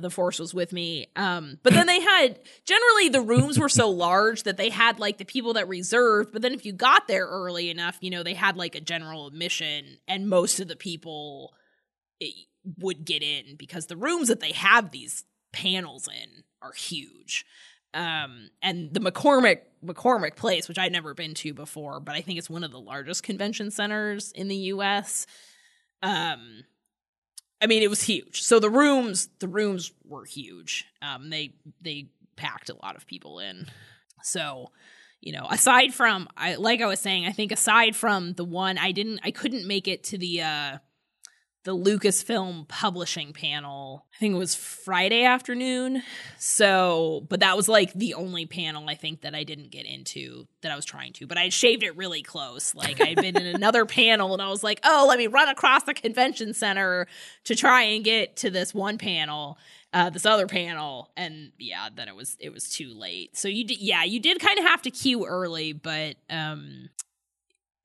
S1: The force was with me, um, but then they had generally the rooms were so large that they had like the people that reserved. But then if you got there early enough, you know they had like a general admission, and most of the people eh, would get in because the rooms that they have these panels in are huge. Um, and the McCormick McCormick Place, which I'd never been to before, but I think it's one of the largest convention centers in the U.S. Um, I mean, it was huge. So the rooms, the rooms were huge. Um, they they packed a lot of people in. So, you know, aside from I like I was saying, I think aside from the one I didn't I couldn't make it to the uh the Lucasfilm publishing panel. I think it was Friday afternoon. So, but that was like the only panel I think that I didn't get into that I was trying to. But I shaved it really close. Like I'd been in another panel and I was like, "Oh, let me run across the convention center to try and get to this one panel." Uh, this other panel and yeah then it was it was too late so you did yeah you did kind of have to queue early but um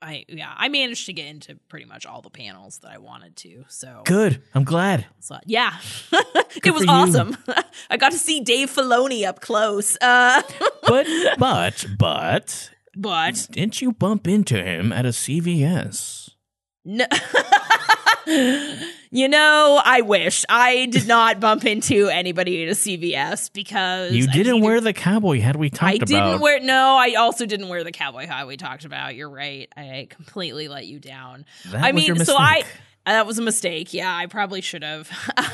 S1: I yeah, I managed to get into pretty much all the panels that I wanted to. So
S2: Good. I'm glad.
S1: so, yeah, it was awesome. I got to see Dave Filoni up close. Uh,
S2: But but but
S1: but
S2: didn't you bump into him at a CVS?
S1: no. You know, I wish I did not bump into anybody at a CVS because
S2: You didn't wear the cowboy hat we talked
S1: I
S2: about.
S1: I didn't wear. No, I also didn't wear the cowboy hat we talked about. You're right. I completely let you down.
S2: That
S1: I mean, so I that was a mistake. Yeah, I probably should have.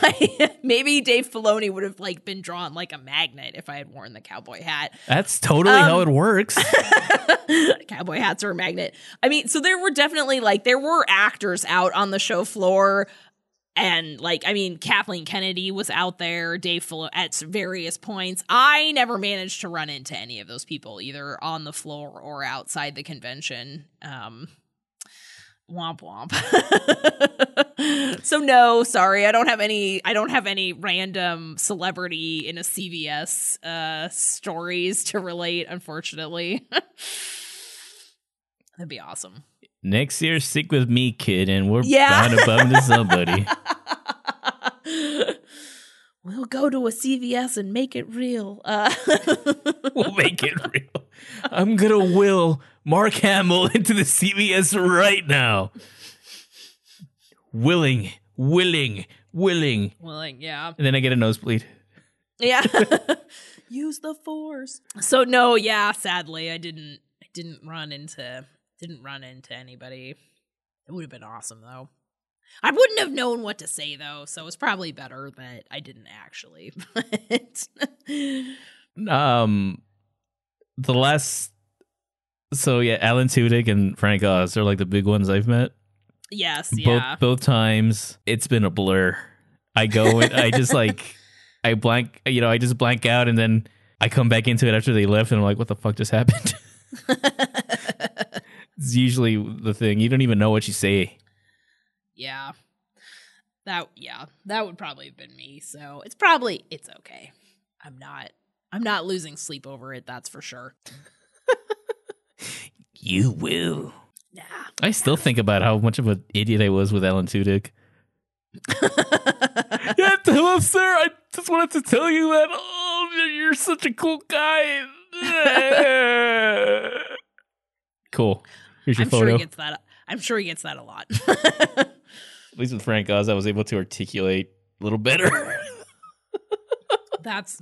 S1: Maybe Dave Filoni would have like been drawn like a magnet if I had worn the cowboy hat.
S2: That's totally
S1: Um,
S2: how it works.
S1: cowboy hats are a magnet. I mean, so there were definitely like there were actors out on the show floor. And like, I mean, Kathleen Kennedy was out there, Dave Filo at various points. I never managed to run into any of those people, either on the floor or outside the convention. Um, womp womp. so no, sorry, I don't have any. I don't have any random celebrity in a CVS uh, stories to relate. Unfortunately, that'd be awesome.
S2: Next year, stick with me, kid, and we're
S1: Yeah.
S2: bound to bump into somebody.
S1: We'll go to a CVS and make it real. Uh,
S2: we'll make it real. I'm gonna will Mark Hamill into the CVS right now. Willing, willing, willing.
S1: willing. yeah.
S2: And then I get a nosebleed.
S1: Yeah. Use the force. So no, yeah, sadly I didn't I didn't run into didn't run into anybody. It would have been awesome though. I wouldn't have known what to say though, so it's probably better that I didn't actually. But
S2: Um, the last. So yeah, Alan Tudyk and Frank Oz are like the big ones I've met.
S1: yes, yeah.
S2: Both both times, it's been a blur. I go and I just like I blank, you know, I just blank out, and then I come back into it after they left, and I'm like, what the fuck just happened? it's usually the thing. You don't even know what you say.
S1: Yeah. That yeah, that would probably have been me. So it's probably it's okay. I'm not I'm not losing sleep over it, that's for sure.
S2: You will.
S1: Nah.
S2: I still think about how much of an idiot I was with Alan Tudyk. yeah, hello, sir. I just wanted to tell you that. Oh, you're such a cool guy. cool. Here's your
S1: I'm
S2: photo.
S1: sure he gets that. I'm sure he gets that a lot.
S2: At least with Frank Oz, I was able to articulate a little better.
S1: that's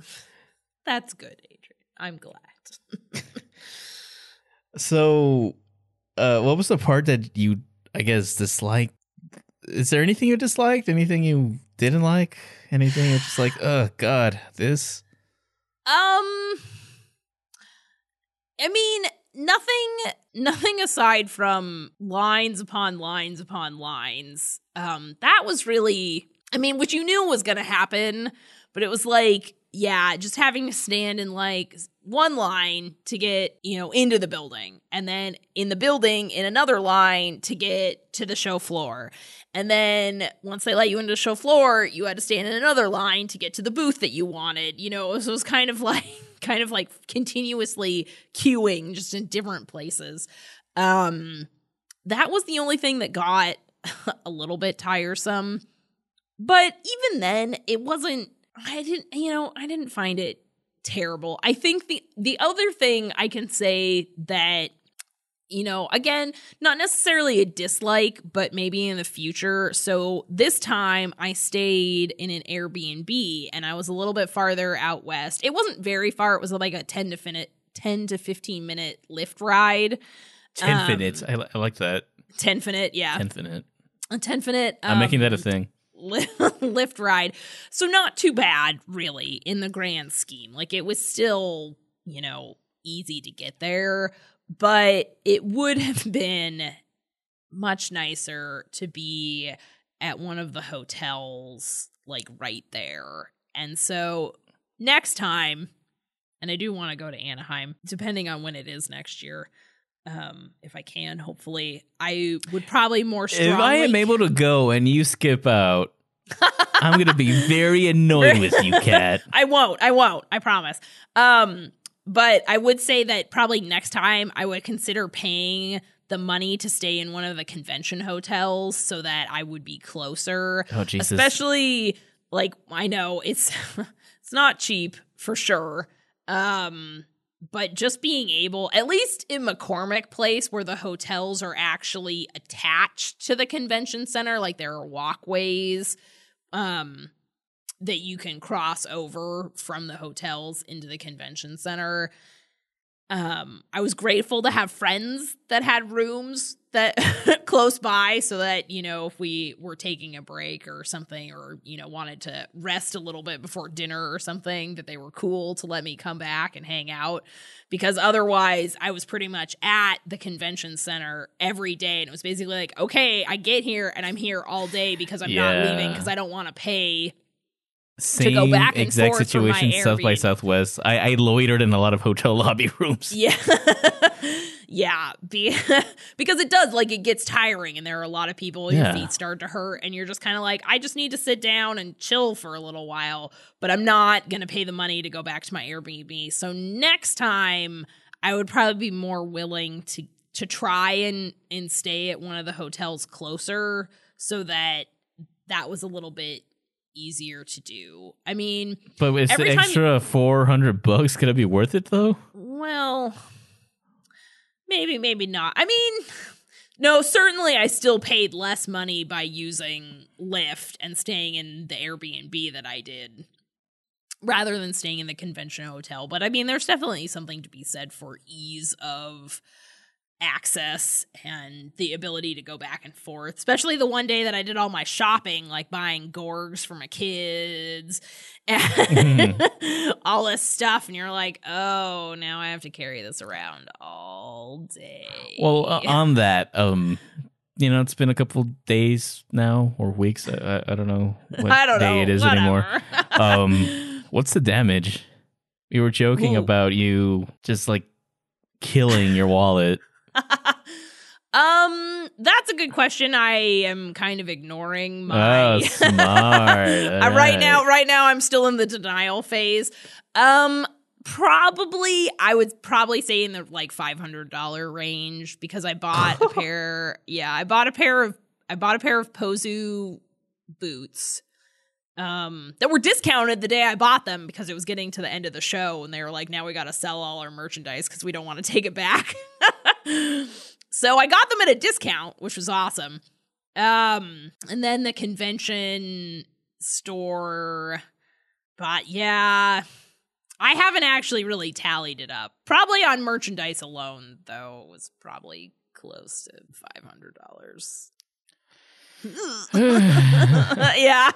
S1: that's good, Adrian. I'm glad.
S2: so, uh, what was the part that you, I guess, disliked? Is there anything you disliked? Anything you didn't like? Anything you're just like, oh god, this.
S1: Um, I mean, nothing. Nothing aside from lines upon lines upon lines. Um, that was really. I mean, which you knew was going to happen, but it was like, yeah, just having to stand in like one line to get, you know, into the building, and then in the building in another line to get to the show floor. And then once they let you into the show floor, you had to stand in another line to get to the booth that you wanted. You know, was, it was kind of like kind of like continuously queuing just in different places. Um that was the only thing that got a little bit tiresome. But even then, it wasn't I didn't, you know, I didn't find it terrible. I think the the other thing I can say that you know, again, not necessarily a dislike, but maybe in the future. So this time I stayed in an Airbnb and I was a little bit farther out west. It wasn't very far. It was like a 10 to minute 10 to 15 minute Lyft ride.
S2: Ten
S1: Um,
S2: minutes. I, li- I like that.
S1: 10 minute, yeah.
S2: Ten minute.
S1: A 10 minute.
S2: I'm making that a thing.
S1: Lyft ride. So not too bad really in the grand scheme. Like it was still, you know, easy to get there, but it would have been much nicer to be at one of the hotels like right there. And so next time and I do want to go to Anaheim depending on when it is next year um, if I can, hopefully, I would probably more strongly.
S2: If I am able to go and you skip out, I'm going to be very annoyed with you, Cat.
S1: I won't. I won't. I promise. Um, but I would say that probably next time I would consider paying the money to stay in one of the convention hotels so that I would be closer.
S2: Oh Jesus!
S1: Especially like I know it's it's not cheap for sure. Um, but just being able, at least in McCormick Place, where the hotels are actually attached to the convention center, like there are walkways um, that you can cross over from the hotels into the convention center um i was grateful to have friends that had rooms that close by so that you know if we were taking a break or something or you know wanted to rest a little bit before dinner or something that they were cool to let me come back and hang out because otherwise i was pretty much at the convention center every day and it was basically like okay i get here and i'm here all day because i'm
S2: Yeah.
S1: not leaving because i don't want to pay
S2: Same
S1: go back and
S2: exact
S1: forth
S2: situation, South by Southwest. I, I loitered in a lot of hotel lobby rooms.
S1: Yeah. yeah. Be- because it does, like, it gets tiring, and there are a lot of people,
S2: Yeah.
S1: your feet start to hurt, and you're just kind of like, I just need to sit down and chill for a little while, but I'm not going to pay the money to go back to my Airbnb. So next time, I would probably be more willing to to try and and stay at one of the hotels closer so that that was a little bit easier to do. I mean,
S2: But is the extra four hundred bucks gonna be worth it though?
S1: Well, maybe, maybe not. I mean, no, certainly I still paid less money by using Lyft and staying in the Airbnb that I did rather than staying in the convention hotel. But I mean, there's definitely something to be said for ease of access and the ability to go back and forth especially the one day that i did all my shopping like buying gorgs for my kids and all this stuff and you're like oh now i have to carry this around all day
S2: Well, uh, on that, um, you know, it's been a couple days now or weeks. I, I, I don't know what
S1: i don't
S2: day
S1: know
S2: it is anymore. Um, what's the damage? We were joking
S1: Ooh.
S2: about you just like killing your wallet.
S1: um that's a good question. I am kind of ignoring my
S2: Oh, smart.
S1: Uh, right now right. now i'm still in the denial phase. Um probably i would probably say in the like $500 range because i bought a pair yeah i bought a pair of i bought a pair of Po-Zu boots um that were discounted the day i bought them because it was getting to the end of the show and they were like now we got to sell all our merchandise because we don't want to take it back so i got them at a discount which was awesome. Um and then the convention store but yeah. I haven't actually really tallied it up. Probably on merchandise alone though it was probably close to $500 yeah.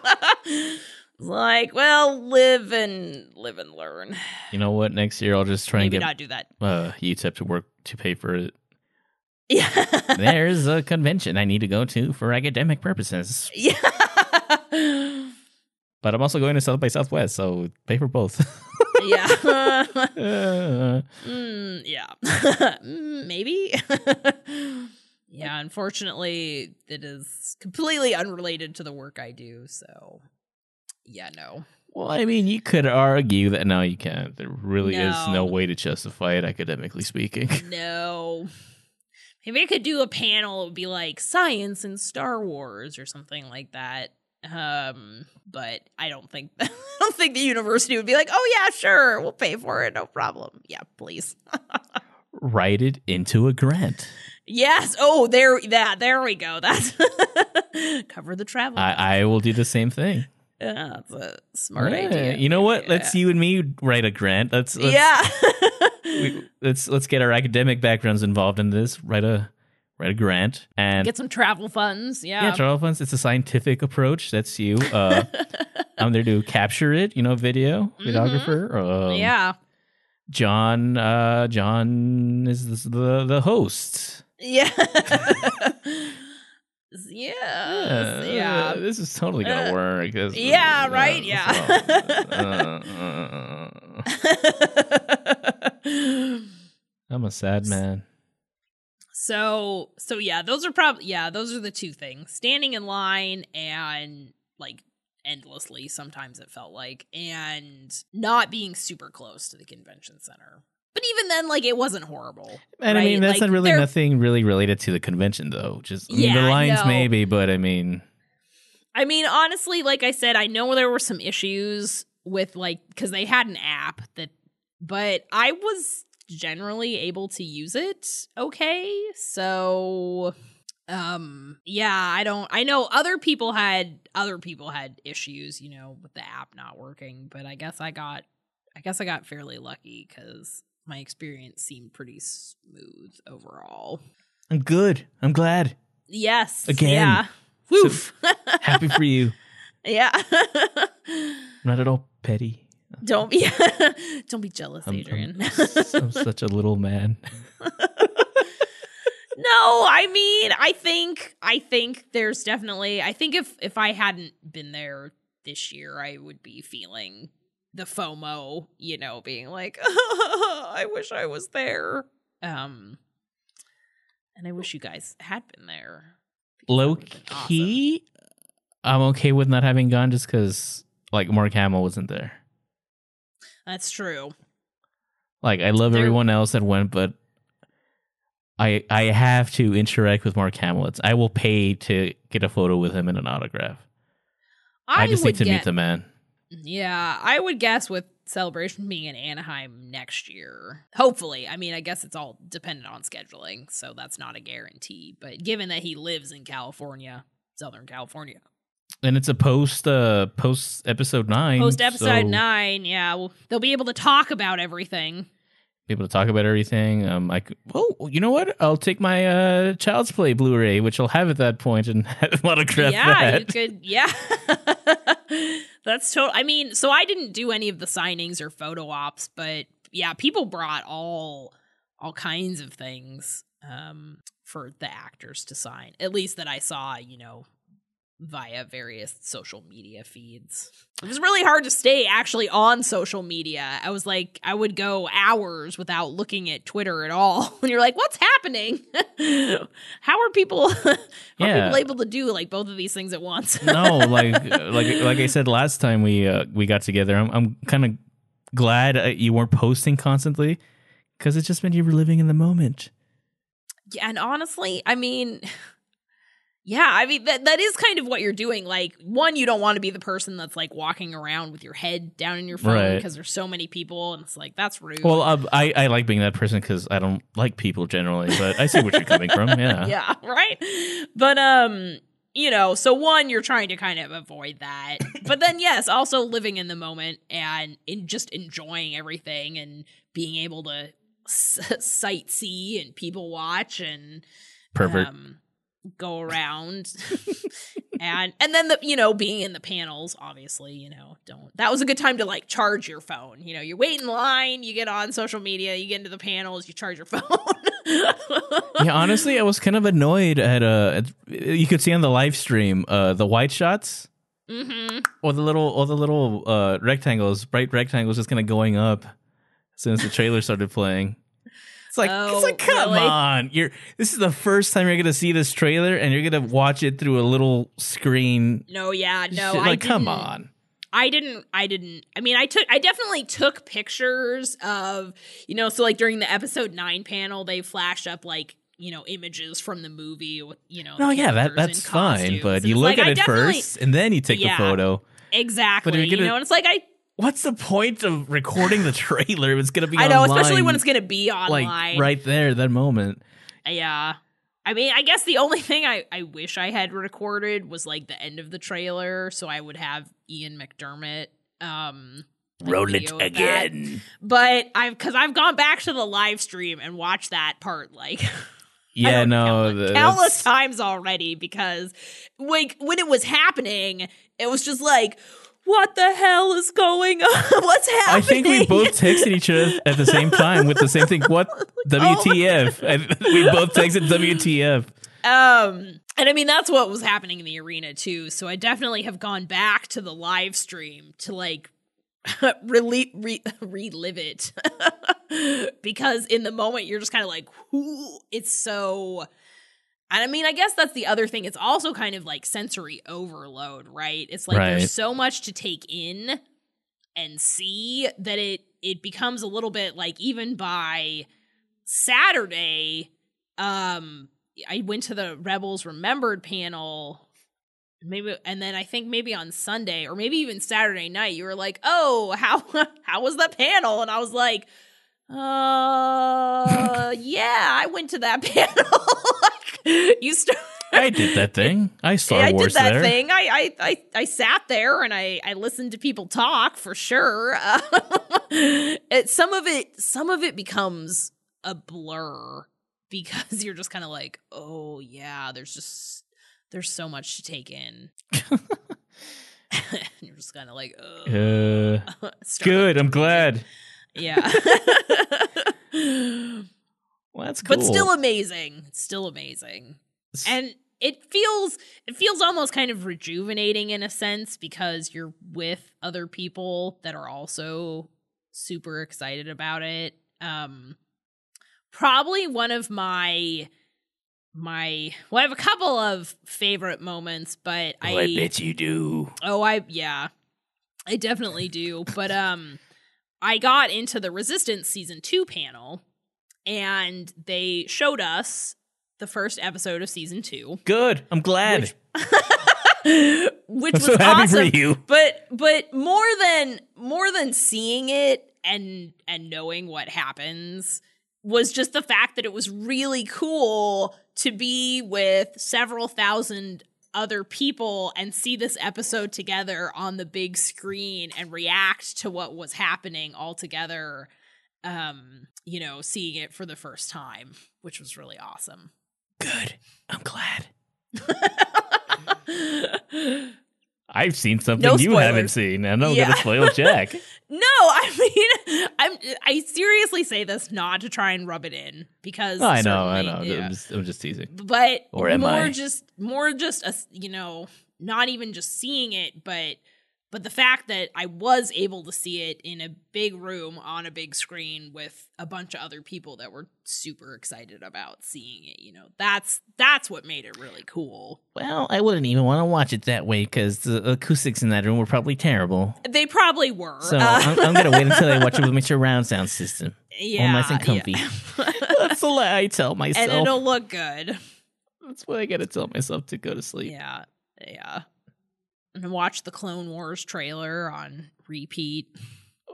S1: Like well live and live and learn.
S2: You know what? Next year I'll just try
S1: maybe
S2: and get
S1: not do that.
S2: uh, UTEP to work to pay for it.
S1: Yeah
S2: There's a convention I need to go to for academic purposes,
S1: yeah
S2: but I'm also going to South by Southwest, so pay for both.
S1: yeah
S2: Uh,
S1: Mm, yeah. Mm, Maybe. yeah, unfortunately, it is completely unrelated to the work I do. So, yeah, no.
S2: well, I mean, you could argue that no, you can't. There really is no
S1: No.
S2: way to justify it academically speaking.
S1: No. Maybe I could do a panel. It would be like science and Star Wars or something like that. Um, but I don't think I don't think the university would be like, "Oh yeah, sure, we'll pay for it, no problem." Yeah, please.
S2: Write it into a grant.
S1: Yes. Oh, there. That. There we go. That's cover the travel.
S2: I, I will do the same thing.
S1: Yeah, that's a smart
S2: Yeah,
S1: idea.
S2: You know what?
S1: Yeah.
S2: Let's you and me write a grant. Let's, let's
S1: yeah.
S2: we, let's let's get our academic backgrounds involved in this. Write a write a grant, and
S1: Get some travel funds. Yeah.
S2: yeah, travel funds. It's a scientific approach. That's you. Uh, I'm there to capture it. You know, video videographer. Um,
S1: Mm-hmm. yeah.
S2: John. Uh, John is the the, the host.
S1: Yeah. yeah. Yeah.
S2: This is totally gonna
S1: Uh,
S2: work. This-
S1: yeah,
S2: uh,
S1: right? Yeah.
S2: uh, uh, uh. I'm a sad man.
S1: so so yeah, those are probably yeah, those are the two things. Standing in line and like endlessly sometimes it felt like and not being super close to the convention center. But even then like it wasn't horrible.
S2: And I mean, that's
S1: Like,
S2: not really nothing really related to the convention, though. Just I mean,
S1: Yeah,
S2: the lines, maybe, but I mean,
S1: I mean, honestly, like I said, I know there were some issues with like because they had an app that, but I was generally able to use it okay. So, um, yeah, I don't. I know other people had other people had issues, you know, with the app not working, but I guess I got, I guess I got fairly lucky because my experience seemed pretty smooth overall.
S2: I'm good. I'm glad.
S1: Yes.
S2: Again.
S1: Yeah. Woof.
S2: Happy for you.
S1: yeah.
S2: Not at all petty.
S1: Don't be don't be jealous,
S2: I'm,
S1: Adrian.
S2: I'm, I'm such a little man.
S1: no, I mean, I think I think there's definitely I think if if I hadn't been there this year, I would be feeling the FOMO, you know, being like, I wish I was there. Um and I wish you guys had been there.
S2: Low
S1: would've awesome.
S2: key, I'm okay with not having gone just because, like, Mark Hamill wasn't there.
S1: That's true.
S2: Like, I love
S1: There-
S2: everyone else that went, but I I have to interact with Mark Hamill. It's, I will pay to get a photo with him and an autograph.
S1: I,
S2: I, just
S1: would
S2: need to
S1: get,
S2: meet the man.
S1: Yeah, I would guess with celebration being in Anaheim next year. Hopefully. I mean, I guess it's all dependent on scheduling, so that's not a guarantee. But given that he lives in California, Southern California,
S2: And it's a post uh post episode nine.
S1: post episode
S2: so
S1: nine, yeah, well, they'll be able to talk about everything.
S2: Able to talk about everything. Um, I could, oh, you know what? I'll take my uh Child's Play Blu-ray, which I'll have at that point, and have autograph
S1: yeah, you could. Yeah, that's total. I mean, so I didn't do any of the signings or photo ops, but yeah, people brought all all kinds of things um, for the actors to sign. At least that I saw, you know, via various social media feeds. It was really hard to stay actually on social media. I was like, I would go hours without looking at Twitter at all. And you're like, what's happening? How are people? How are
S2: Yeah.
S1: people able to do like both of these things at once?
S2: no, like like like I said last time we uh, we got together. I'm I'm kind of glad uh, you weren't posting constantly because it just meant you were living in the moment.
S1: Yeah, and honestly, I mean, yeah, I mean that that is kind of what you're doing. Like, one, you don't want to be the person that's like walking around with your head down in your phone
S2: Right.
S1: because there's so many people, and it's like that's rude.
S2: Well, uh, I I like being that person because I don't like people generally, but I see what you're coming from. Yeah.
S1: yeah, right. But um, you know, so one, you're trying to kind of avoid that, but then yes, also living in the moment and in just enjoying everything and being able to s- sightsee and people watch and
S2: Pervert.
S1: um, go around and and then the you know being in the panels obviously you know don't that was a good time to like charge your phone you know you wait in line you get on social media you get into the panels you charge your phone
S2: yeah, honestly, I was kind of annoyed at uh, at, you could see on the live stream uh the white shots
S1: mm-hmm.
S2: or the little or the little uh rectangles, bright rectangles, just kind of going up as soon as the trailer started playing. It's like
S1: Oh,
S2: it's like come
S1: really?
S2: on, you're this is the first time you're gonna see this trailer and you're gonna watch it through a little screen.
S1: no yeah no
S2: Shit,
S1: I
S2: like come on.
S1: I didn't I didn't I mean I took I definitely took pictures of you know so like during the episode 9 panel they flashed up like you know images from the movie with you know
S2: No,
S1: the
S2: yeah, that that's fine, but you look
S1: like,
S2: at
S1: I
S2: it first and then you take
S1: Yeah.
S2: the photo.
S1: exactly
S2: But
S1: you know and it's like I
S2: What's the point of recording the trailer? It's gonna be
S1: I know especially when it's going to be online
S2: like right there, that moment.
S1: Yeah. I mean, I guess the only thing I, I wish I had recorded was like the end of the trailer, so I would have Ian McDiarmid. Um, like,
S2: Roll it
S1: that.
S2: again.
S1: But I've because I've gone back to the live stream and watched that part like
S2: Yeah, no,
S1: countless, countless times already because like when it was happening, it was just like, what the hell is going on? What's happening?
S2: I think we both texted each other at the same time with the same thing. What WTF? And we both texted WTF.
S1: Um, and I mean that's what was happening in the arena too. So I definitely have gone back to the live stream to like really re- relive it because in the moment you're just kind of like? It's so. And I mean, I guess that's the other thing. It's also kind of like sensory overload, right? It's like
S2: Right.
S1: there's so much to take in and see that it it becomes a little bit like even by Saturday, um, I went to the Rebels Remembered panel, maybe, and then I think maybe on Sunday or maybe even Saturday night, you were like, "Oh, how how was the panel?" And I was like, "Uh, yeah, I went to that panel." you start.
S2: I did that thing. I Star
S1: I
S2: Wars
S1: did that
S2: there.
S1: thing. I, I I I sat there and I I listened to people talk for sure. it, some of it some of it becomes a blur because you're just kind of like, oh yeah, there's just there's so much to take in. you're just kind of like, oh,
S2: Uh, good. I'm glad.
S1: yeah.
S2: Well, that's cool.
S1: but still amazing. Still amazing. and it feels it feels almost kind of rejuvenating in a sense because you're with other people that are also super excited about it um probably one of my my well i have a couple of favorite moments but
S2: Oh, I bet you do.
S1: Oh, I yeah. I definitely do. But um I got into the Resistance season 2 panel and they showed us the first episode of season 2
S2: Good. I'm glad.
S1: Which- which
S2: I'm
S1: was
S2: so happy
S1: awesome.
S2: for you.
S1: But but more than more than seeing it and and knowing what happens was just the fact that it was really cool to be with several thousand other people and see this episode together on the big screen and react to what was happening all together um you know seeing it for the first time which was really awesome
S2: Good. I'm glad. I've seen something
S1: No
S2: you haven't
S1: spoilers.
S2: seen. I'm not
S1: Yeah.
S2: gonna spoil Jack.
S1: No, I mean, I'm. I seriously say this not to try and rub it in because
S2: I know, I know.
S1: yeah.
S2: I'm, just, I'm just teasing.
S1: but
S2: Or am
S1: more
S2: I?
S1: just more just a you know not even just seeing it, but but the fact that I was able to see it in a big room on a big screen with a bunch of other people that were super excited about seeing it. You know, that's that's what made it really cool.
S2: Well, I wouldn't even want to watch it that way because the acoustics in that room were probably terrible.
S1: They probably were.
S2: So
S1: Uh,
S2: I'm, I'm gonna wait until I watch it with my surround sound system.
S1: yeah,
S2: nice and comfy.
S1: yeah.
S2: That's the lie I tell myself.
S1: and it'll look good.
S2: That's what I gotta tell myself to go to sleep.
S1: Yeah, yeah. And watch the Clone Wars trailer on repeat.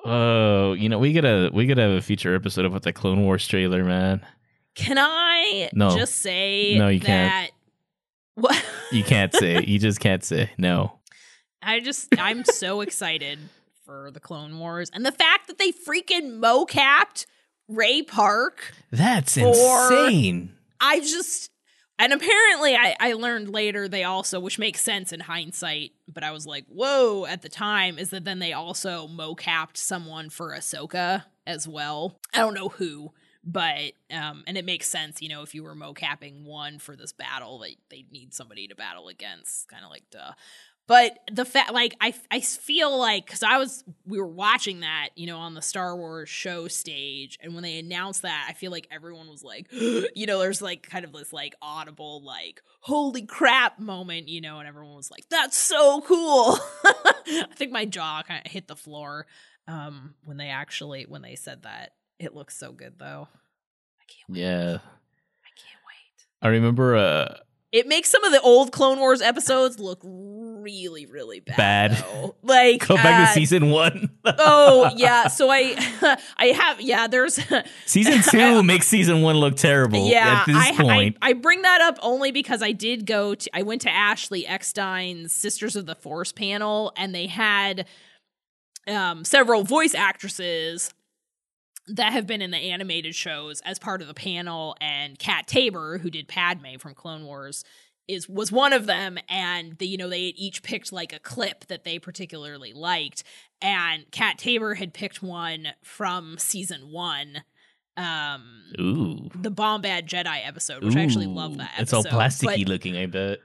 S2: Oh, you know we gotta we gotta have a future episode about the Clone Wars trailer, man.
S1: Can I
S2: No.
S1: just say
S2: No, you
S1: that
S2: can't.
S1: what
S2: You can't say. You just can't say no.
S1: I just I'm so excited for the Clone Wars and the fact that they freaking mocapped Ray Park.
S2: That's
S1: Or-
S2: insane.
S1: I just and apparently I, I learned later they also, which makes sense in hindsight, but I was like, whoa, at the time, is that then they also mocapped someone for Ahsoka as well. I don't know who, but um and it makes sense, you know, if you were mocapping one for this battle, they they need somebody to battle against. Kind of like duh. But the fact, like, I I feel like because I was we were watching that, you know, on the Star Wars show stage, and when they announced that, I feel like everyone was like, you know, there's like kind of this like audible like holy crap moment, you know, and everyone was like, that's so cool. I think my jaw kind of hit the floor um when they actually when they said that. It looks so good though. I can't wait.
S2: Yeah.
S1: I can't wait.
S2: I remember uh
S1: It makes some of the old Clone Wars episodes look really, really bad.
S2: Bad.
S1: though. Like
S2: go back
S1: uh,
S2: to season one.
S1: oh yeah. So I, I have yeah. There's
S2: season two makes season one look terrible
S1: yeah.
S2: at this
S1: I,
S2: point.
S1: I I bring that up only because I did go to I went to Ashley Eckstein's Sisters of the Force panel and they had um several voice actresses that have been in the animated shows as part of the panel and Cat Taber who did Padme from Clone Wars is was one of them and the, you know they each picked like a clip that they particularly liked and Cat Taber had picked one from season 1 um
S2: Ooh.
S1: the Bombad Jedi episode which I actually love that episode
S2: It's all plasticky
S1: but,
S2: looking, I bet.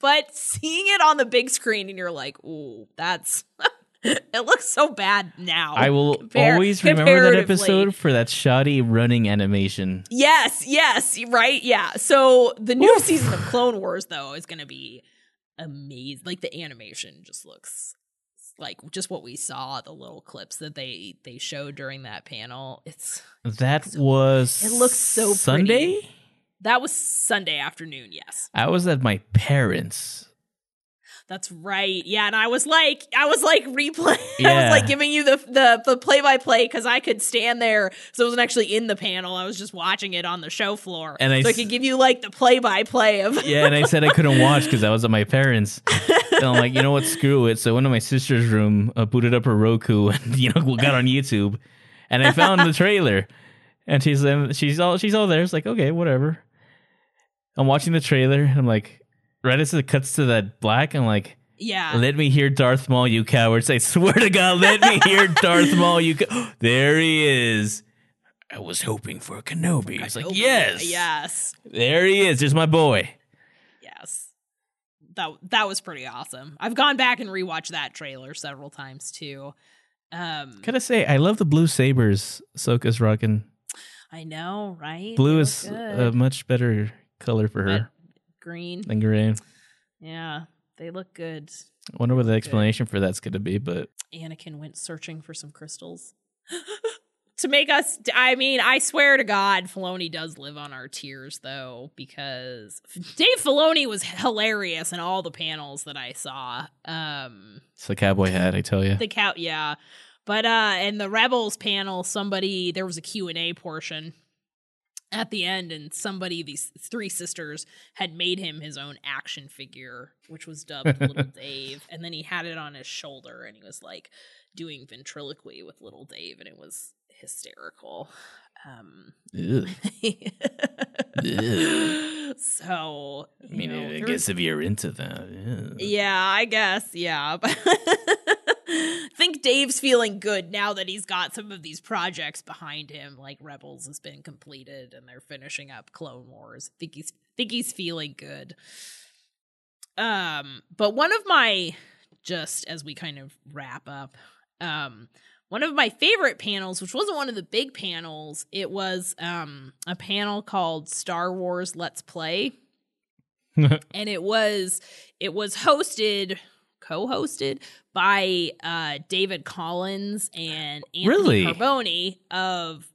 S1: but seeing it on the big screen and you're like ooh that's it looks so bad now
S2: I will
S1: compar-
S2: always remember that episode for that shoddy running animation.
S1: Yes, yes, right, yeah. So the new season of Clone Wars though is going to be amazing. Like the animation just looks like just what we saw the little clips that they they showed during that panel. It's
S2: That was
S1: it looks so pretty.
S2: Sunday.
S1: that was Sunday afternoon. Yes,
S2: I was at my parents.
S1: That's right. Yeah, and I was like, I was like replaying. I was like giving you the the the play by play because I could stand there. So I wasn't actually in the panel. I was just watching it on the show floor,
S2: And I
S1: so I could give you like the play by play of
S2: Yeah, and I said I couldn't watch because I was at my parents. And I'm like, you know what? Screw it. So I went to my sister's room, uh, booted up her Roku, and you know, got on YouTube, and I found the trailer. And she's um, she's all she's all there. It's like okay, whatever. I'm watching the trailer. And I'm like, right as it cuts to that black, I'm like,
S1: yeah.
S2: let me hear Darth Maul, you cowards! I swear to God, let me hear Darth Maul, you. Co- there he is. I was hoping for a Kenobi. It's like yes,
S1: Yes.
S2: there he is. There's my boy.
S1: Yes. That that was pretty awesome. I've gone back and rewatched that trailer several times too. Um
S2: Gotta say, I love the blue sabers Ahsoka's rocking.
S1: I know, right?
S2: Blue is
S1: look
S2: a much better color for her
S1: green.
S2: than gray.
S1: Yeah. They look good.
S2: I wonder what the explanation for that's gonna be, but
S1: Anakin went searching for some crystals. to make us I mean, I swear to God, Filoni does live on our tears though, because Dave Filoni was hilarious in all the panels that I saw. Um
S2: it's the cowboy hat, I tell you.
S1: the cow yeah but uh in the rebels panel somebody there was a q&a portion at the end and somebody these three sisters had made him his own action figure which was dubbed little dave and then he had it on his shoulder and he was like doing ventriloquy with little dave and it was hysterical um so
S2: I mean,
S1: know,
S2: I guess if you're into that, yeah.
S1: yeah, I guess. Yeah. I think Dave's feeling good now that he's got some of these projects behind him, like Rebels has been completed and they're finishing up Clone Wars. I think he's think he's feeling good. Um, but one of my just as we kind of wrap up, um, one of my favorite panels, which wasn't one of the big panels, it was um a panel called Star Wars Let's Play and it was it was hosted co-hosted by uh David Collins and Anthony
S2: Really?
S1: Carboni of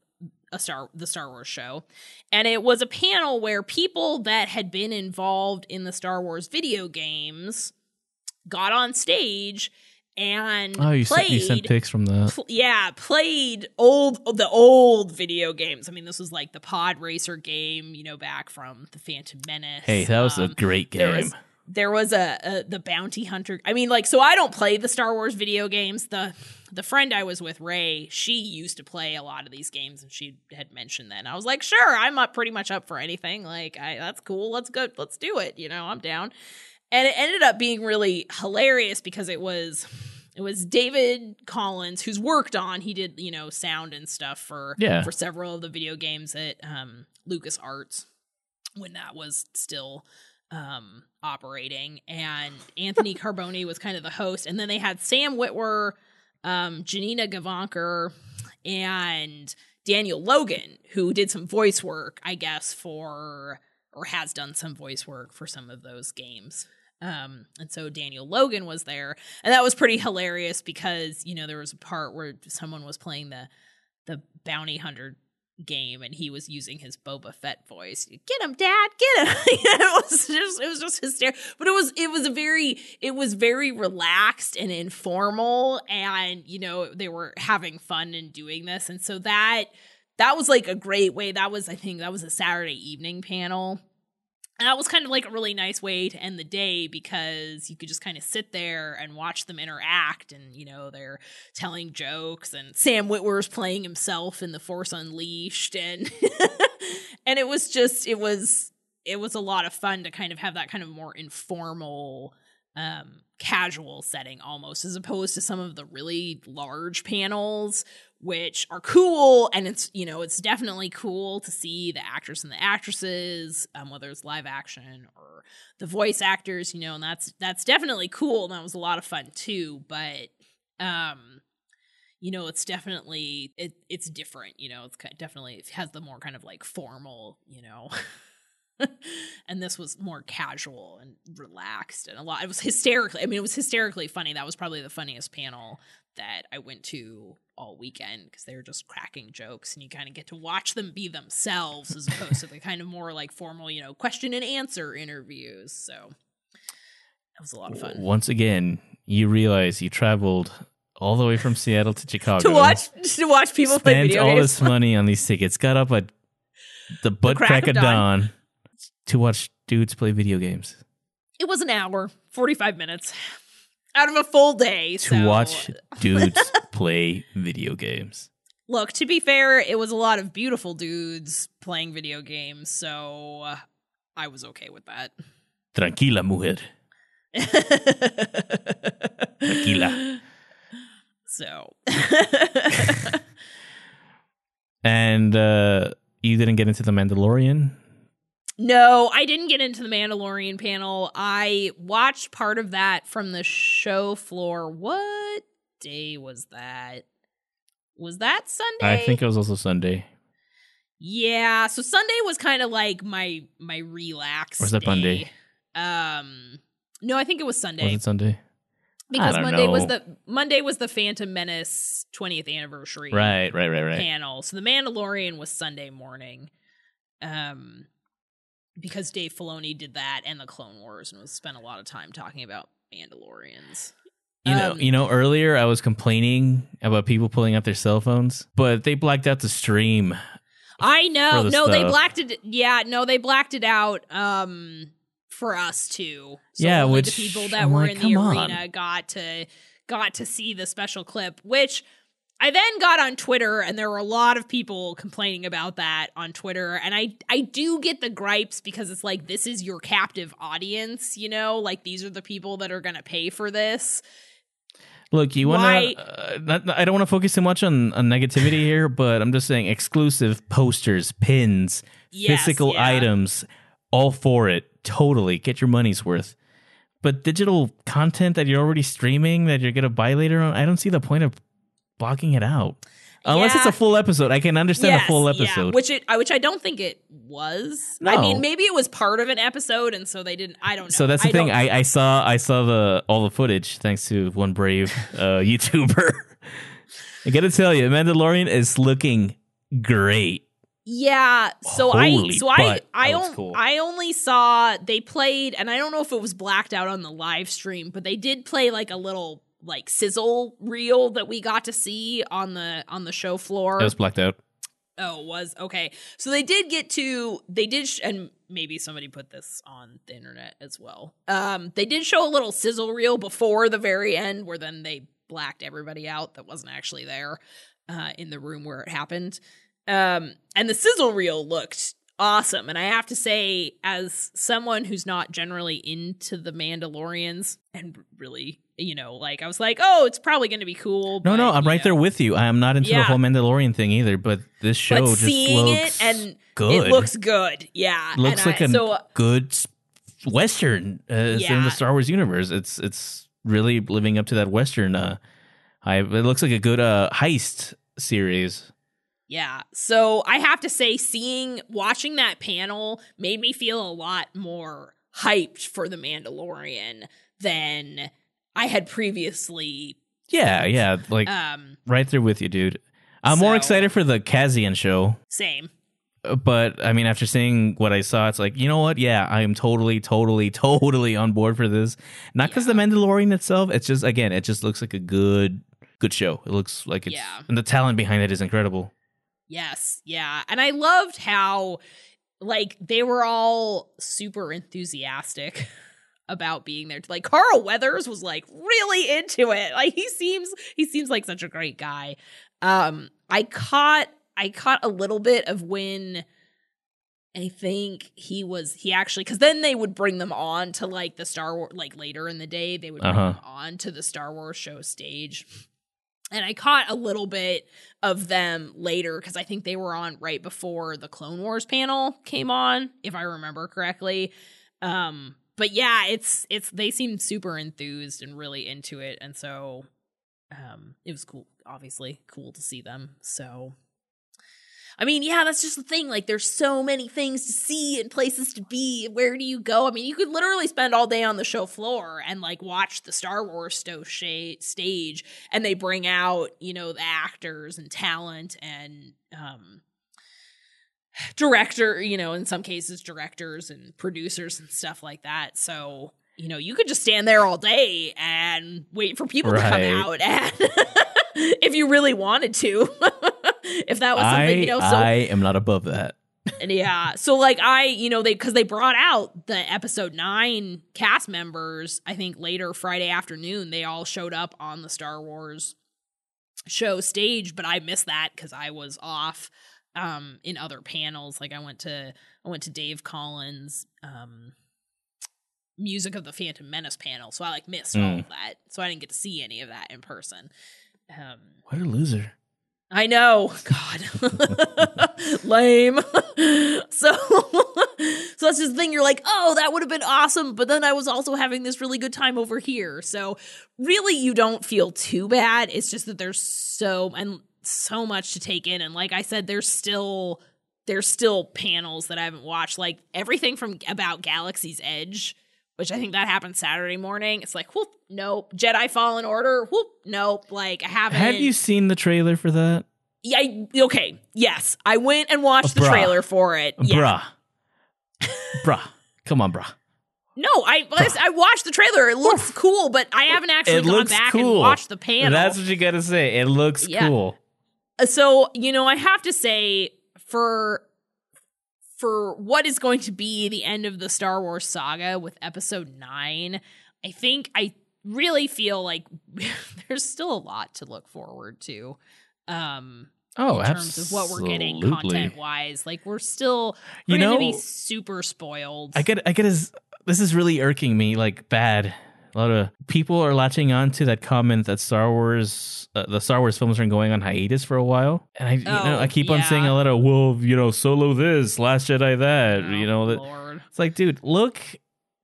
S1: a Star the Star Wars show. And it was a panel where people that had been involved in the Star Wars video games got on stage and
S2: Oh, you
S1: played
S2: sent, you sent pics from the
S1: pl- yeah, played old the old video games. I mean, this was like the Pod Racer game, you know, back from the Phantom Menace.
S2: Hey, that was a
S1: Um,
S2: great
S1: there
S2: game.
S1: There was a, a the bounty hunter. I mean, like, so I don't play the Star Wars video games. The the friend I was with, Ray, she used to play a lot of these games, and she had mentioned that. And I was like, sure, I'm up pretty much up for anything. Like, I that's cool. Let's go. Let's do it. You know, I'm down. And it ended up being really hilarious because it was it was David Collins who's worked on. He did you know sound and stuff for
S2: Yeah.
S1: for several of the video games at um, LucasArts when that was still um, operating. And Anthony Carboni was kind of the host. And then they had Sam Witwer, um, Janina Gavankar, and Daniel Logan, who did some voice work, I guess, for or has done some voice work for some of those games. Um, and so Daniel Logan was there, and that was pretty hilarious because you know there was a part where someone was playing the the bounty hunter game and he was using his Boba Fett voice. Get him, Dad! Get him! it was just it was just hysterical. But it was it was a very it was very relaxed and informal, and you know they were having fun and doing this, and so that that was like a great way. That was I think that was a Saturday evening panel. And that was kind of like a really nice way to end the day because you could just kind of sit there and watch them interact. And, you know, they're telling jokes, and Sam Witwer's playing himself in The Force Unleashed. And, and it was just, it was, it was a lot of fun to kind of have that kind of more informal, um, casual setting almost, as opposed to some of the really large panels which are cool and it's you know it's definitely cool to see the actors and the actresses um, whether it's live action or the voice actors you know and that's that's definitely cool and that was a lot of fun too but um you know it's definitely it it's different you know it's definitely it has the more kind of like formal you know and this was more casual and relaxed and a lot it was hysterically i mean it was hysterically funny that was probably the funniest panel that i went to all weekend because they were just cracking jokes and you kind of get to watch them be themselves as opposed to the kind of more like formal you know question and answer interviews so that was a lot of fun
S2: once again you realize you traveled all the way from Seattle to Chicago
S1: to watch to watch people play video games.
S2: all
S1: games.
S2: this money on these tickets, got up at the butt
S1: crack
S2: crack,
S1: of
S2: of
S1: dawn.
S2: dawn to watch dudes play video games.
S1: It was an hour, forty five minutes out of a full day
S2: To
S1: so-
S2: watch dudes play video games.
S1: Look, to be fair, it was a lot of beautiful dudes playing video games, so uh, I was okay with that.
S2: Tranquila, mujer. Tranquila.
S1: So,
S2: And uh, you didn't get into the Mandalorian.
S1: No, I didn't get into the Mandalorian panel. I watched part of that from the show floor. What day was that? Was that Sunday?
S2: I think it was also Sunday.
S1: Yeah, so Sunday was kind of like my my relax.
S2: Or was that
S1: day.
S2: Monday?
S1: Um, no, I think it was Sunday.
S2: Was it Sunday?
S1: because Monday was the Monday was the Phantom Menace 20th anniversary
S2: Right, right, right, right.
S1: panel. So the Mandalorian was Sunday morning. Um because Dave Filoni did that and the Clone Wars and was spent a lot of time talking about Mandalorians.
S2: You know,
S1: Um,
S2: you know. Earlier, I was complaining about people pulling out their cell phones, but they blacked out the stream.
S1: I know.
S2: the
S1: No, they blacked it yeah, no, they blacked it out um for us too. So
S2: Yeah, which
S1: the people that
S2: I'm
S1: were
S2: like,
S1: in the
S2: come on.
S1: arena got to got to see the special clip, which I then got on Twitter and there were a lot of people complaining about that on Twitter and I I do get the gripes because it's like this is your captive audience, you know? Like these are the people that are going to pay for this.
S2: Look, you want to? Uh, I don't want to focus too much on, on negativity here, but I'm just saying exclusive posters, pins,
S1: Yes,
S2: physical
S1: yeah.
S2: items, all for it. Totally, get your money's worth. But digital content that you're already streaming that you're gonna buy later on, I don't see the point of blocking it out. Unless it's a full episode, I can understand a full
S1: yeah,
S2: episode.
S1: which it, I- which I don't think it was. I mean, maybe it was part of an episode, and so they didn't. I don't know.
S2: So that's the
S1: I
S2: thing. I, I saw I saw the all the footage thanks to one brave uh, YouTuber. I gotta tell you, Mandalorian is looking great.
S1: yeah. So I so I I on-
S2: cool.
S1: I only saw they played, and I don't know if it was blacked out on the live stream, but they did play like a little like sizzle reel that we got to see on the on the show floor.
S2: It was blacked out.
S1: Oh, it was okay. So they did get to they did sh- and maybe somebody put this on the internet as well. Um they did show a little sizzle reel before the very end where then they blacked everybody out that wasn't actually there uh in the room where it happened. Um and the sizzle reel looked awesome and I have to say as someone who's not generally into the Mandalorians and really, you know, like I was like, "Oh, it's probably going to be cool."
S2: No,
S1: but,
S2: no, I'm right
S1: know.
S2: there with you. I am not into the whole Mandalorian thing either, but this show
S1: but
S2: just
S1: seeing
S2: looks
S1: it and
S2: good.
S1: it looks good. Yeah,
S2: looks
S1: And
S2: like
S1: I-
S2: a
S1: so.
S2: good western uh, in the Star Wars universe. It's it's really living up to that western. Uh, I it looks like a good uh heist series.
S1: Yeah. So I have to say, seeing, watching that panel made me feel a lot more hyped for The Mandalorian than I had previously.
S2: Yeah, yeah, like
S1: Um,
S2: right there with you, dude. I'm more excited for the Cassian show,
S1: same.
S2: uh, but I mean, after seeing what I saw, it's like you know what? Yeah, I am totally, totally, totally on board for this. Not because the Mandalorian itself, it's just again, it just looks like a good, good show. It looks like it's,
S1: Yeah.
S2: and the talent behind it is incredible.
S1: Yes. Yeah. And I loved how, like they were all super enthusiastic about being there. Like Carl Weathers was like really into it. Like he seems he seems like such a great guy. Um I caught I caught a little bit of when I think he was he actually because then they would bring them on to like the Star Wars like later in the day they would bring
S2: Uh-huh.
S1: them on to the Star Wars show stage. And I caught a little bit of them later because I think they were on right before the Clone Wars panel came on, if I remember correctly. Um, but yeah, it's it's they seem super enthused and really into it, and so um, it was cool. Obviously, cool to see them. So, I mean, yeah, that's just the thing. Like, there's so many things to see and places to be. Where do you go? I mean, you could literally spend all day on the show floor and like watch the Star Wars sto- stage, and they bring out you know the actors and talent and um director, you know, in some cases directors and producers and stuff like that. So, you know, you could just stand there all day and wait for people to come out and if you really wanted to. if that was something,
S2: I,
S1: you know, so
S2: I am not above that.
S1: and yeah. So like I, you know, they cuz they brought out the episode 9 cast members, I think later Friday afternoon, they all showed up on the Star Wars show stage, but I missed that cuz I was off um in other panels. Like I went to I went to Dave Collins um Music of the Phantom Menace panel. So I like missed all
S2: Mm.
S1: of that. So I didn't get to see any of that in person. Um
S2: What a loser.
S1: I know. God. Lame. so so that's just the thing. You're like, oh, that would have been awesome. But then I was also having this really good time over here. So really you don't feel too bad. It's just that there's so and so much to take in. And like I said, there's still there's still panels that I haven't watched. Like everything from about Galaxy's Edge, which I think that happened Saturday morning. It's like, whoop, nope. Jedi Fallen Order, whoop, nope. Like I haven't
S2: Have you seen the trailer for that?
S1: yeah, I, okay. Yes, I went and watched oh,
S2: the
S1: trailer for it. Yeah.
S2: Bruh. Bruh. Come on, bruh.
S1: No, I I watched the trailer. It looks cool, but I haven't actually
S2: It
S1: gone back and watched the panel.
S2: That's what you gotta say. It looks
S1: Yeah.
S2: cool.
S1: Uh, so you know, I have to say for for what is going to be the end of the Star Wars saga with Episode Nine, I think I really feel like there's still a lot to look forward to. Um,
S2: Oh,
S1: in terms of what we're getting content wise. Like we're still
S2: You
S1: we're gonna
S2: know,
S1: be super spoiled.
S2: I get, I get, as, this is really irking me, like bad. A lot of people are latching on to that comment that Star Wars, uh, the Star Wars films are going on hiatus for a while, and I, you know,
S1: Oh,
S2: I keep on
S1: yeah.
S2: saying a lot of, well, you know, Solo this, Last Jedi that, you know, that.
S1: Oh,
S2: It's like, dude, look,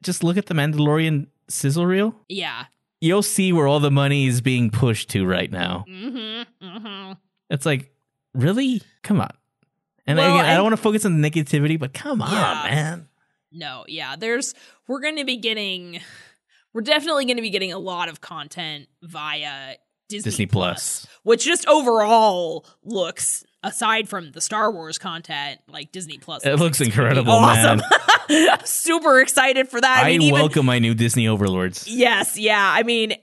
S2: just look at the Mandalorian sizzle reel.
S1: Yeah.
S2: You'll see where all the money is being pushed to right now.
S1: Mm-hmm. Mm-hmm.
S2: It's like, really? Come on. And
S1: Well,
S2: again, I don't want to focus on the negativity, but come on, man.
S1: No, yeah. There's we're gonna be getting we're definitely gonna be getting a lot of content via Disney,
S2: Disney Plus.
S1: which just overall looks aside from the Star Wars content, like Disney Plus.
S2: It looks incredible, man.
S1: I'm super excited for that. I,
S2: I,
S1: mean, even
S2: welcome my new Disney overlords.
S1: Yes, yeah. I mean,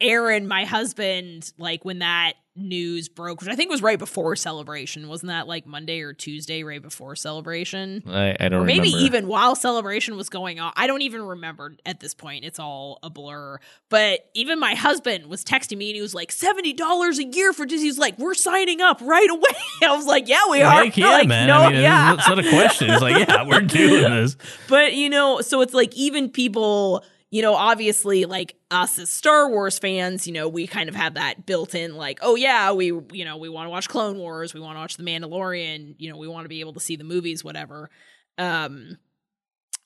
S1: Aaron, my husband, like when that news broke, which I think was right before celebration, wasn't that like Monday or Tuesday, right before celebration?
S2: I, I don't
S1: Or maybe
S2: remember.
S1: even while celebration was going on. I don't even remember at this point. It's all a blur. But even my husband was texting me and he was like, $70 a year for Disney. He like, we're signing up right away. I was like, yeah, we are.
S2: Heck yeah,
S1: like,
S2: man.
S1: No,
S2: I mean,
S1: yeah.
S2: it's not a question. It's like, yeah, we're doing this.
S1: But you know, so it's like even people, you know, obviously like us as Star Wars fans, you know, we kind of have that built in like, oh yeah, we you know, we want to watch Clone Wars, we want to watch The Mandalorian, you know, we want to be able to see the movies whatever. Um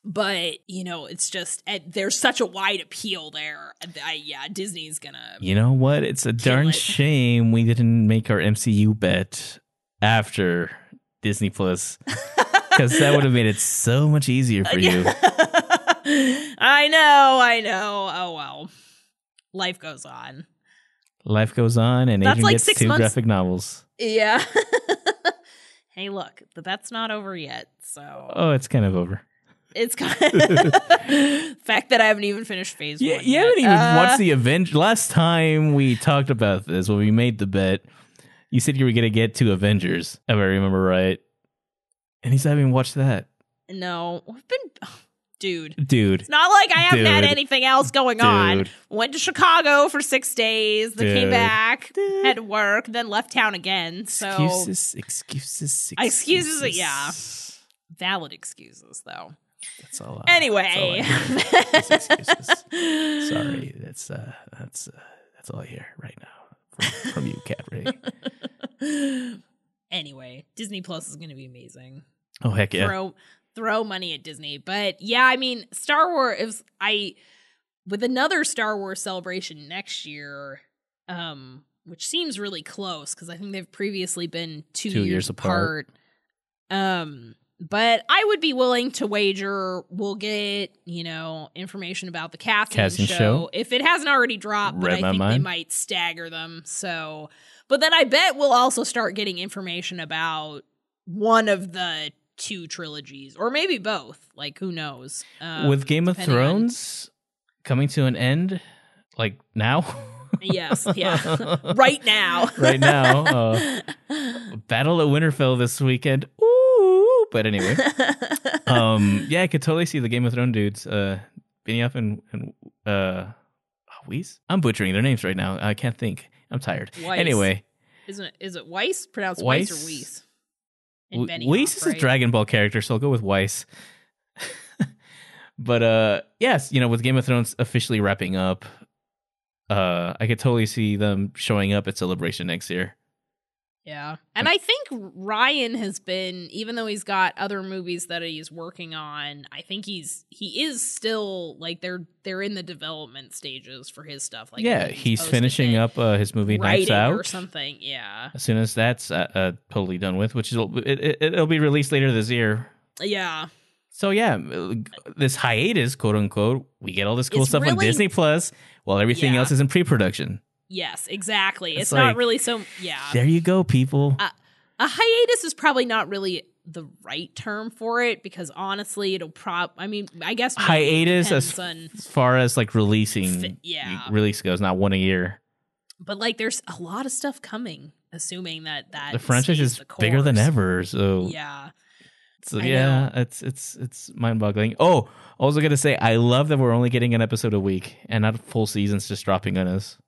S1: but you know, it's just eh, there's such a wide appeal there. I, yeah, Disney's gonna.
S2: You know what? It's a darn
S1: it.
S2: shame we didn't make our MCU bet after Disney Plus because that would have made it so much easier for you.
S1: I know, I know. Oh well, life goes on.
S2: Life goes on, and
S1: That's
S2: Adrian
S1: like
S2: gets
S1: six
S2: two
S1: months-
S2: graphic novels.
S1: Yeah. hey, look, the bet's not over yet. So
S2: Oh, it's kind of over.
S1: it's kind of fact that I haven't even finished phase
S2: Yeah,
S1: one.
S2: you
S1: yet.
S2: haven't even
S1: Uh,
S2: watched the Avengers. Last time we talked about this, when we made the bet, you said you were going to get to Avengers, if I remember right. And he's not even watched that.
S1: No, we've been, dude.
S2: Dude.
S1: It's not like I haven't had anything else going on. Went to Chicago for six days, then came back,
S2: Dude.
S1: had work, then left town again. So
S2: Excuses, excuses,
S1: Excuses,
S2: excuses.
S1: yeah. valid excuses, though.
S2: That's all. I-
S1: Anyway,
S2: that's all I hear. Just excuses. Sorry, that's uh, that's uh, that's all I hear right now from, from you, Cat Ray.
S1: anyway, Disney Plus is going to be amazing.
S2: Oh heck yeah!
S1: Throw throw money at Disney, but yeah, I mean, Star Wars. If I with another Star Wars celebration next year, um, which seems really close because I think they've previously been two,
S2: Two
S1: years,
S2: years apart.
S1: apart. Um, but I would be willing to wager we'll get you know information about the casting,
S2: Casting
S1: show.
S2: show?
S1: if it hasn't already dropped. But
S2: Read
S1: I
S2: my
S1: think they
S2: mind.
S1: might stagger them. So, but then I bet we'll also start getting information about one of the two trilogies, or maybe both. Like who knows? Um,
S2: With Game of
S1: depending on-
S2: Thrones coming to an end, like now.
S1: yes, yeah, right now,
S2: right now. Uh, Battle at Winterfell this weekend. Ooh, but anyway, um, yeah, I could totally see the Game of Thrones dudes, uh, Benioff and and uh, Weiss. I'm butchering their names right now. I can't think. I'm tired.
S1: Weiss.
S2: Anyway,
S1: Isn't it? Is it Weiss? Pronounced Weiss,
S2: Weiss?
S1: or Weiss?
S2: W-
S1: Benioff,
S2: Weiss is
S1: right?
S2: a Dragon Ball character, so I'll go with Weiss. but uh, yes, you know, with Game of Thrones officially wrapping up, uh, I could totally see them showing up at Celebration next year.
S1: Yeah. And I think Rian has been even though he's got other movies that he's working on, I think he's he is still like they're they're in the development stages for his stuff like
S2: yeah,
S1: I think
S2: he's finishing up uh, his movie Knives
S1: writing
S2: Out.
S1: or something. Yeah.
S2: as soon as that's uh, uh, totally done with, which is it, it, it'll be released later this year.
S1: Yeah.
S2: So yeah, this hiatus, quote unquote, we get all this cool
S1: It's
S2: stuff on Disney Plus, while everything
S1: Yeah.
S2: else is in pre-production.
S1: Yes, exactly. It's,
S2: It's
S1: not really so yeah.
S2: There you go, people.
S1: Uh, a hiatus is probably not really the right term for it because honestly it'll prob I mean, I guess
S2: hiatus as,
S1: on
S2: as far as like releasing
S1: yeah.
S2: release goes, not one a year.
S1: but like there's a lot of stuff coming assuming that that
S2: The franchise is
S1: the
S2: bigger than ever, so
S1: Yeah.
S2: So
S1: I
S2: yeah, it's it's it's mind boggling. Oh, also gonna say I love that we're only getting an episode a week and not full seasons just dropping on us.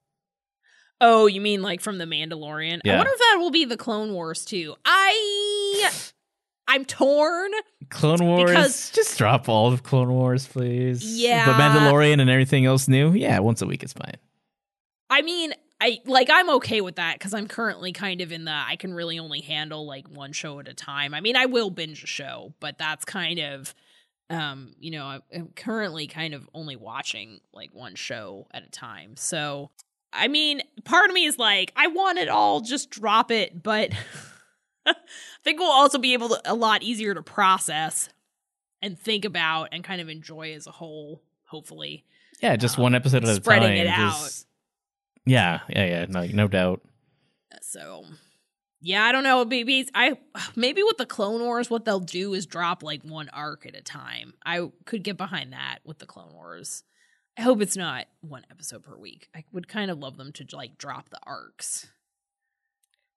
S1: Oh, you mean like from the Mandalorian? I wonder if that will be the Clone Wars too. I I'm torn.
S2: Clone Wars,
S1: Because-
S2: just drop all of Clone Wars, please.
S1: Yeah.
S2: but Mandalorian and everything else new, yeah, once a week is fine.
S1: I mean, I like I'm okay with that because I'm currently kind of in the I can really only handle like one show at a time. I mean, I will binge a show, but that's kind of um, you know, I'm currently kind of only watching like one show at a time. So, I mean, part of me is like, I want it all, just drop it, but I think we'll also be able to a lot easier to process and think about and kind of enjoy as a whole, hopefully.
S2: Yeah, just
S1: Um,
S2: one episode at a
S1: spreading
S2: time.
S1: it out.
S2: just- Yeah, yeah, yeah. No, no doubt.
S1: So yeah, I don't know. Maybe I maybe with the Clone Wars, what they'll do is drop like one arc at a time. I could get behind that with the Clone Wars. I hope it's not one episode per week. I would kind of love them to like drop the arcs.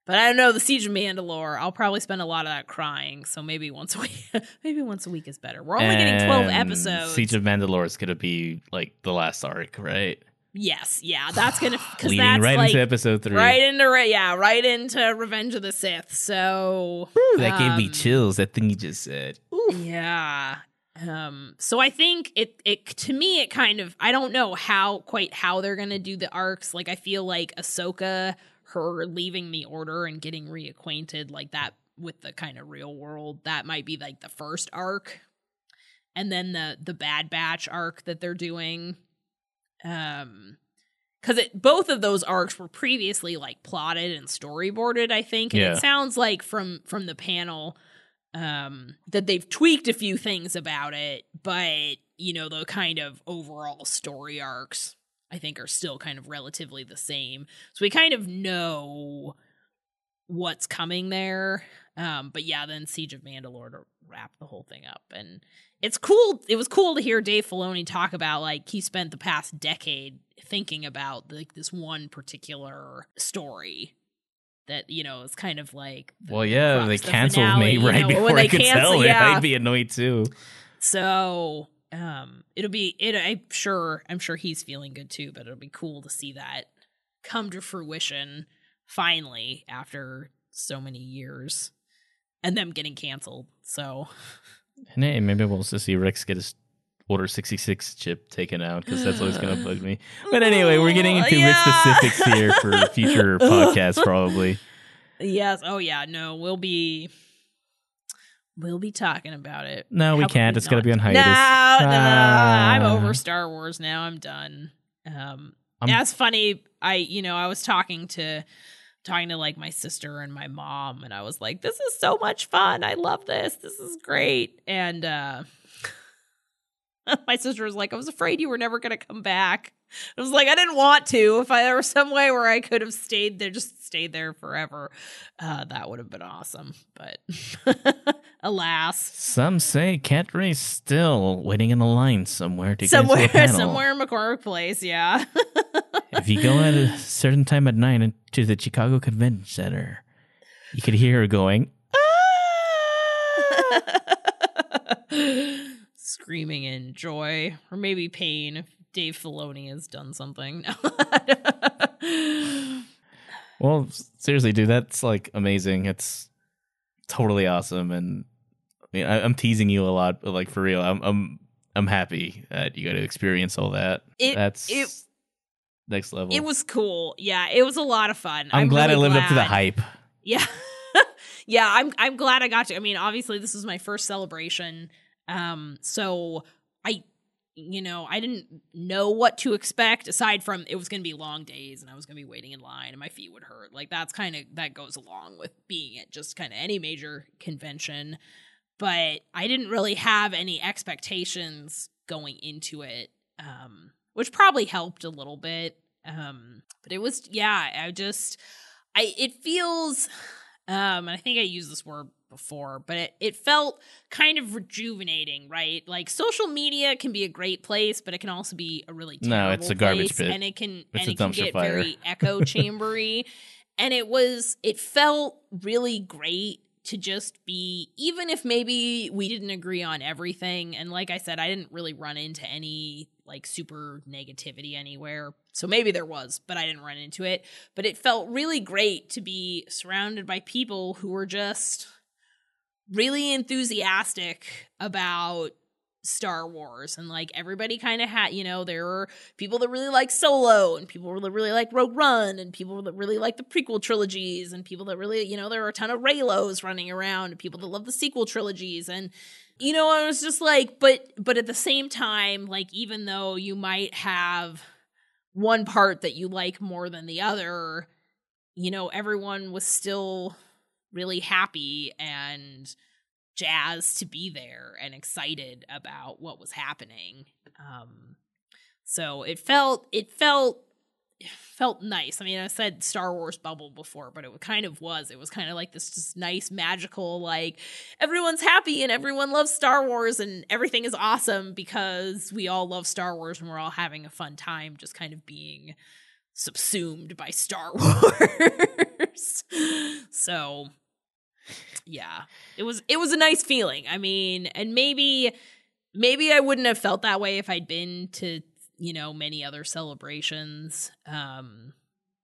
S1: But I don't know the Siege of Mandalore. I'll probably spend a lot of that crying. So maybe once a week, maybe once a week is better. We're only getting twelve episodes.
S2: Siege of Mandalore is gonna be like the last arc, right?
S1: yes, yeah, that's gonna because that's
S2: right
S1: like
S2: into episode three.
S1: right into re- yeah, right into Revenge of the Sith. So
S2: Ooh, that gave me
S1: um,
S2: chills. That thing you just said. Ooh.
S1: Yeah. Um so I think it it to me it kind of I don't know how quite how they're going to do the arcs. Like I feel like Ahsoka her leaving the order and getting reacquainted like that with the kind of real world that might be like the first arc. And then the the Bad Batch arc that they're doing um cuz it both of those arcs were previously like plotted and storyboarded I think and
S2: Yeah.
S1: it sounds like from from the panel um that they've tweaked a few things about it but you know the kind of overall story arcs i think are still kind of relatively the same. So we kind of know what's coming there. Um but yeah then siege of mandalore to wrap the whole thing up. And it's cool it was cool to hear dave filoni talk about like he spent the past decade thinking about like this one particular story that you know is kind of like the-
S2: Well, yeah,
S1: crux,
S2: they
S1: the
S2: canceled
S1: finale,
S2: me
S1: you
S2: right
S1: know,
S2: before I could
S1: cancel-
S2: tell
S1: yeah.
S2: I'd be annoyed too.
S1: So um it'll be it I'm sure I'm sure he's feeling good too, but it'll be cool to see that come to fruition finally after so many years and them getting canceled. So
S2: And hey, maybe we'll just see Rex get his Order 66 chip taken out because that's always going to bug me. But anyway, we're getting into
S1: Yeah.
S2: Specifics here for future podcasts, probably.
S1: yes, oh yeah, no, we'll be we'll be talking about it.
S2: No, we
S1: How could
S2: can't.
S1: we
S2: It's got to be on hiatus.
S1: no, no, I'm
S2: Ah.
S1: over Star Wars now. I'm done. Um,
S2: I'm-
S1: that's funny. I, you know, I was talking to talking to like my sister and my mom, and I was like, "This is so much fun. I love this. This is great." And uh, my sister was like, "I was afraid you were never going to come back." I was like, I didn't want to. If I, there was some way where I could have stayed there, just stayed there forever, uh, that would have been awesome. But alas,
S2: Some say Cat Ray's still waiting in a line somewhere to
S1: somewhere,
S2: get into a panel.
S1: somewhere in McCormick Place, yeah.
S2: If you go at a certain time at night to the Chicago Convention Center, you could hear her going,
S1: Screaming in joy, or maybe pain if Dave Filoni has done something.
S2: Well, seriously, dude, that's like amazing. It's totally awesome, and I mean, I, I'm teasing you a lot, but like for real, I'm I'm I'm happy that you got to experience all that.
S1: It-
S2: that's
S1: it-
S2: next level.
S1: it was cool. Yeah, it was a lot of fun.
S2: I'm, glad
S1: really
S2: I lived up to the hype.
S1: Yeah. yeah, I'm I'm glad I got to. I mean, obviously this was my first celebration. Um so I you know, I didn't know what to expect aside from it was going to be long days and I was going to be waiting in line and my feet would hurt. Like that's kind of that goes along with being at just kind of any major convention. But I didn't really have any expectations going into it. Um which probably helped a little bit. Um but it was yeah, I just I it feels um and I think I used this word before, but it, it felt kind of rejuvenating, right? Like social media can be a great place, but it can also be a really
S2: No, it's a garbage
S1: place,
S2: pit.
S1: and it can
S2: It's
S1: and
S2: a
S1: it can get
S2: fire.
S1: very echo chambery. and it was it felt really great to just be even if maybe we didn't agree on everything and like i said i didn't really run into any like super negativity anywhere so maybe there was but i didn't run into it but it felt really great to be surrounded by people who were just really enthusiastic about Star Wars and like everybody kind of had, you know, there were people that really like Solo and people that really like Rogue One and people that really like the prequel trilogies and people that really, you know, there were a ton of Reylos running around and people that love the sequel trilogies and you know, I was just like, but but at the same time, like even though you might have one part that you like more than the other, you know, everyone was still really happy and jazzed to be there and excited about what was happening. Um so it felt it felt it felt nice. I mean, I said Star Wars bubble before, but it kind of was. It was kind of like this just nice magical like everyone's happy and everyone loves Star Wars and everything is awesome because we all love Star Wars and we're all having a fun time just kind of being subsumed by Star Wars. so yeah. It was it was a nice feeling. I mean and maybe maybe i wouldn't have felt that way if i'd been to you know many other celebrations um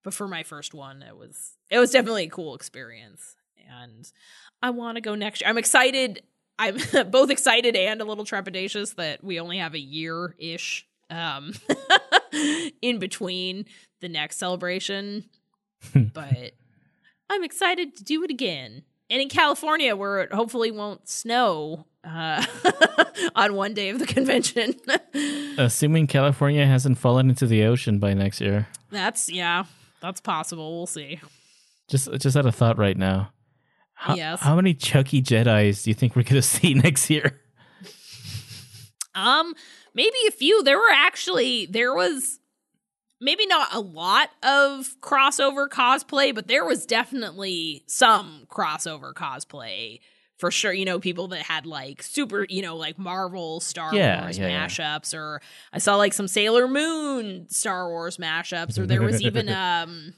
S1: but for my first one it was it was definitely a cool experience. And i want to go next year. I'm excited i'm both excited and a little trepidatious that we only have a year ish um in between the next celebration. But i'm excited to do it again and in California, where it hopefully won't snow uh, on one day of the convention.
S2: Assuming California hasn't fallen into the ocean by next year.
S1: that's yeah, that's possible. We'll see.
S2: Just just had a thought right now. How,
S1: Yes.
S2: How many Chucky Jedi's do you think we're gonna see next year?
S1: Um, maybe a few. There were actually there was maybe not a lot of crossover cosplay, but there was definitely some crossover cosplay for sure. You know, people that had like super, you know, like Marvel Star
S2: Yeah,
S1: Wars
S2: yeah, yeah.
S1: mashups, or I saw like some Sailor Moon Star Wars mashups, or there was even um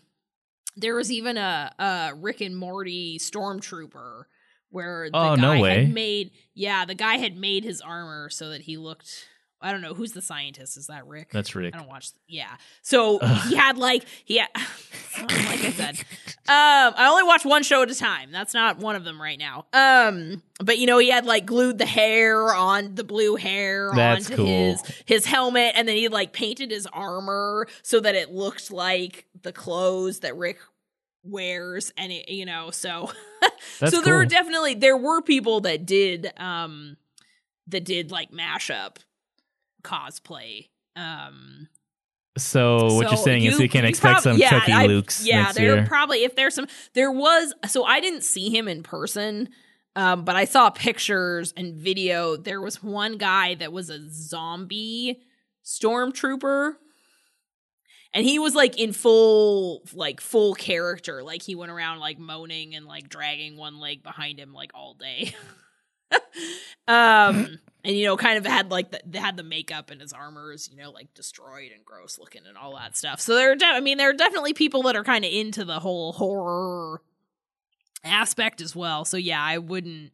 S1: there was even a, a Rick and Morty stormtrooper where the
S2: Oh,
S1: guy
S2: no way.
S1: had made yeah the guy had made his armor so that he looked I don't know who's the scientist is that Rick
S2: That's Rick.
S1: I don't watch. Yeah. So
S2: Ugh.
S1: he had like he had, like I said, um, I only watch one show at a time. That's not one of them right now. Um, but you know he had like glued the hair on the blue hair
S2: That's
S1: onto
S2: cool.
S1: his his helmet, and then he like painted his armor so that it looked like the clothes that Rick wears, and it you know so.
S2: That's
S1: so there were definitely there were people that did um that did like mashup cosplay um
S2: So what you're
S1: so
S2: saying is we can
S1: you
S2: expect
S1: prob-
S2: some
S1: yeah,
S2: Chucky
S1: I-
S2: Lukes
S1: Yeah, there
S2: year.
S1: probably if there's some there was so I didn't see him in person, um, but I saw pictures and video. There was one guy that was a zombie stormtrooper. And he was like in full like full character. Like he went around like moaning and like dragging one leg behind him like all day. um and you know kind of had like the, they had the makeup and his armors you know like destroyed and gross looking and all that stuff. So there are de- i mean there are definitely people that are kind of into the whole horror aspect as well. So yeah i wouldn't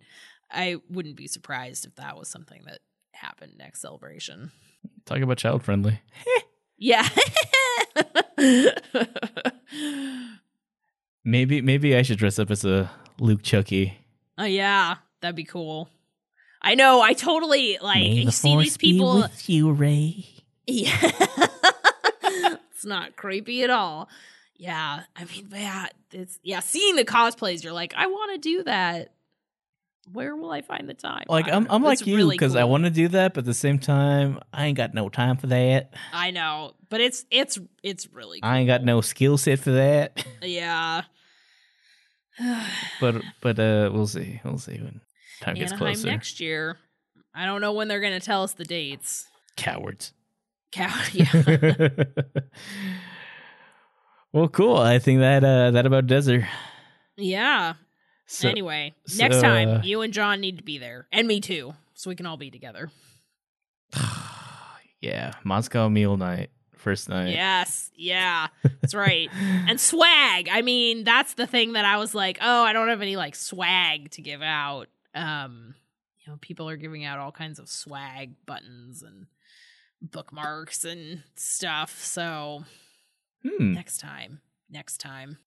S1: i wouldn't be surprised if that was something that happened next celebration.
S2: Talk about child friendly.
S1: yeah.
S2: Maybe maybe I should dress up as a Luke Chucky.
S1: oh yeah. That'd be cool i know i totally like you see these people
S2: you, Ray.
S1: Yeah. it's not creepy at all. Yeah. I mean, yeah, it's yeah, seeing the cosplays, you're like, I want to do that. Where will I find the time?
S2: Like I'm. I'm like you
S1: really
S2: because I want to do that, but at the same time, I ain't got no time for that.
S1: I know, but it's it's it's really cool.
S2: I ain't got no skill set for that.
S1: Yeah.
S2: But but uh, we'll see. We'll see when time gets
S1: Anaheim
S2: closer.
S1: next year. I don't know when they're going to tell us the dates.
S2: Cowards.
S1: Cow- yeah.
S2: well, cool. I think that uh, that about does her.
S1: yeah.
S2: So,
S1: anyway,
S2: so,
S1: next time
S2: uh,
S1: you and John need to be there, and me too, so we can all be together.
S2: yeah, Moscow mule Night, first night.
S1: Yes, yeah, that's right. and swag. I mean, that's the thing that I was like, oh, I don't have any like swag to give out. Um, you know, people are giving out all kinds of swag buttons and bookmarks and stuff. So
S2: Hmm.
S1: next time, next time.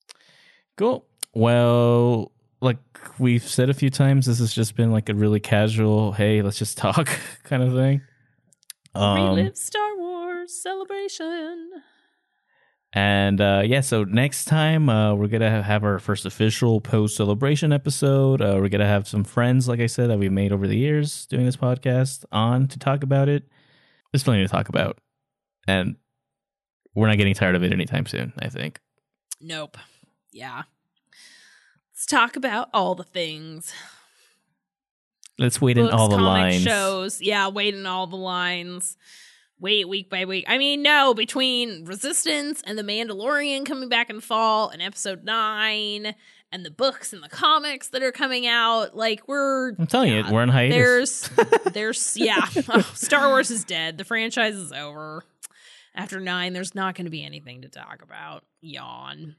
S2: Cool. Well, like we've said a few times, this has just been like a really casual, hey, let's just talk kind of thing. Um,
S1: Relive Star Wars celebration.
S2: And uh, yeah, so next time uh, we're gonna have our first official post celebration episode. Uh, we're gonna have some friends, like I said, that we've made over the years doing this podcast on to talk about it. There's plenty to talk about, and we're not getting tired of it anytime soon. I think.
S1: Nope. Yeah. Let's talk about all the things.
S2: Let's wait in all the
S1: comic
S2: lines.
S1: shows. Yeah, wait in all the lines. Wait week by week. I mean, no, between Resistance and The Mandalorian coming back in fall and episode nine and the books and the comics that are coming out, like we're
S2: I'm telling
S1: yeah,
S2: you, we're in hiatus.
S1: there's there's yeah. Oh, Star Wars is dead. The franchise is over. After nine, there's not gonna be anything to talk about. Yawn.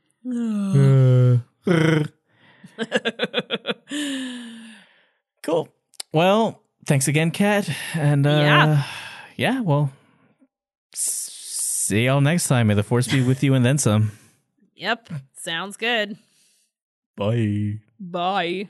S2: Cool. Well, thanks again, Cat. And uh,
S1: Yeah.
S2: yeah, well, see y'all next time. May the force be with you and then some.
S1: yep. Sounds good.
S2: Bye.
S1: Bye.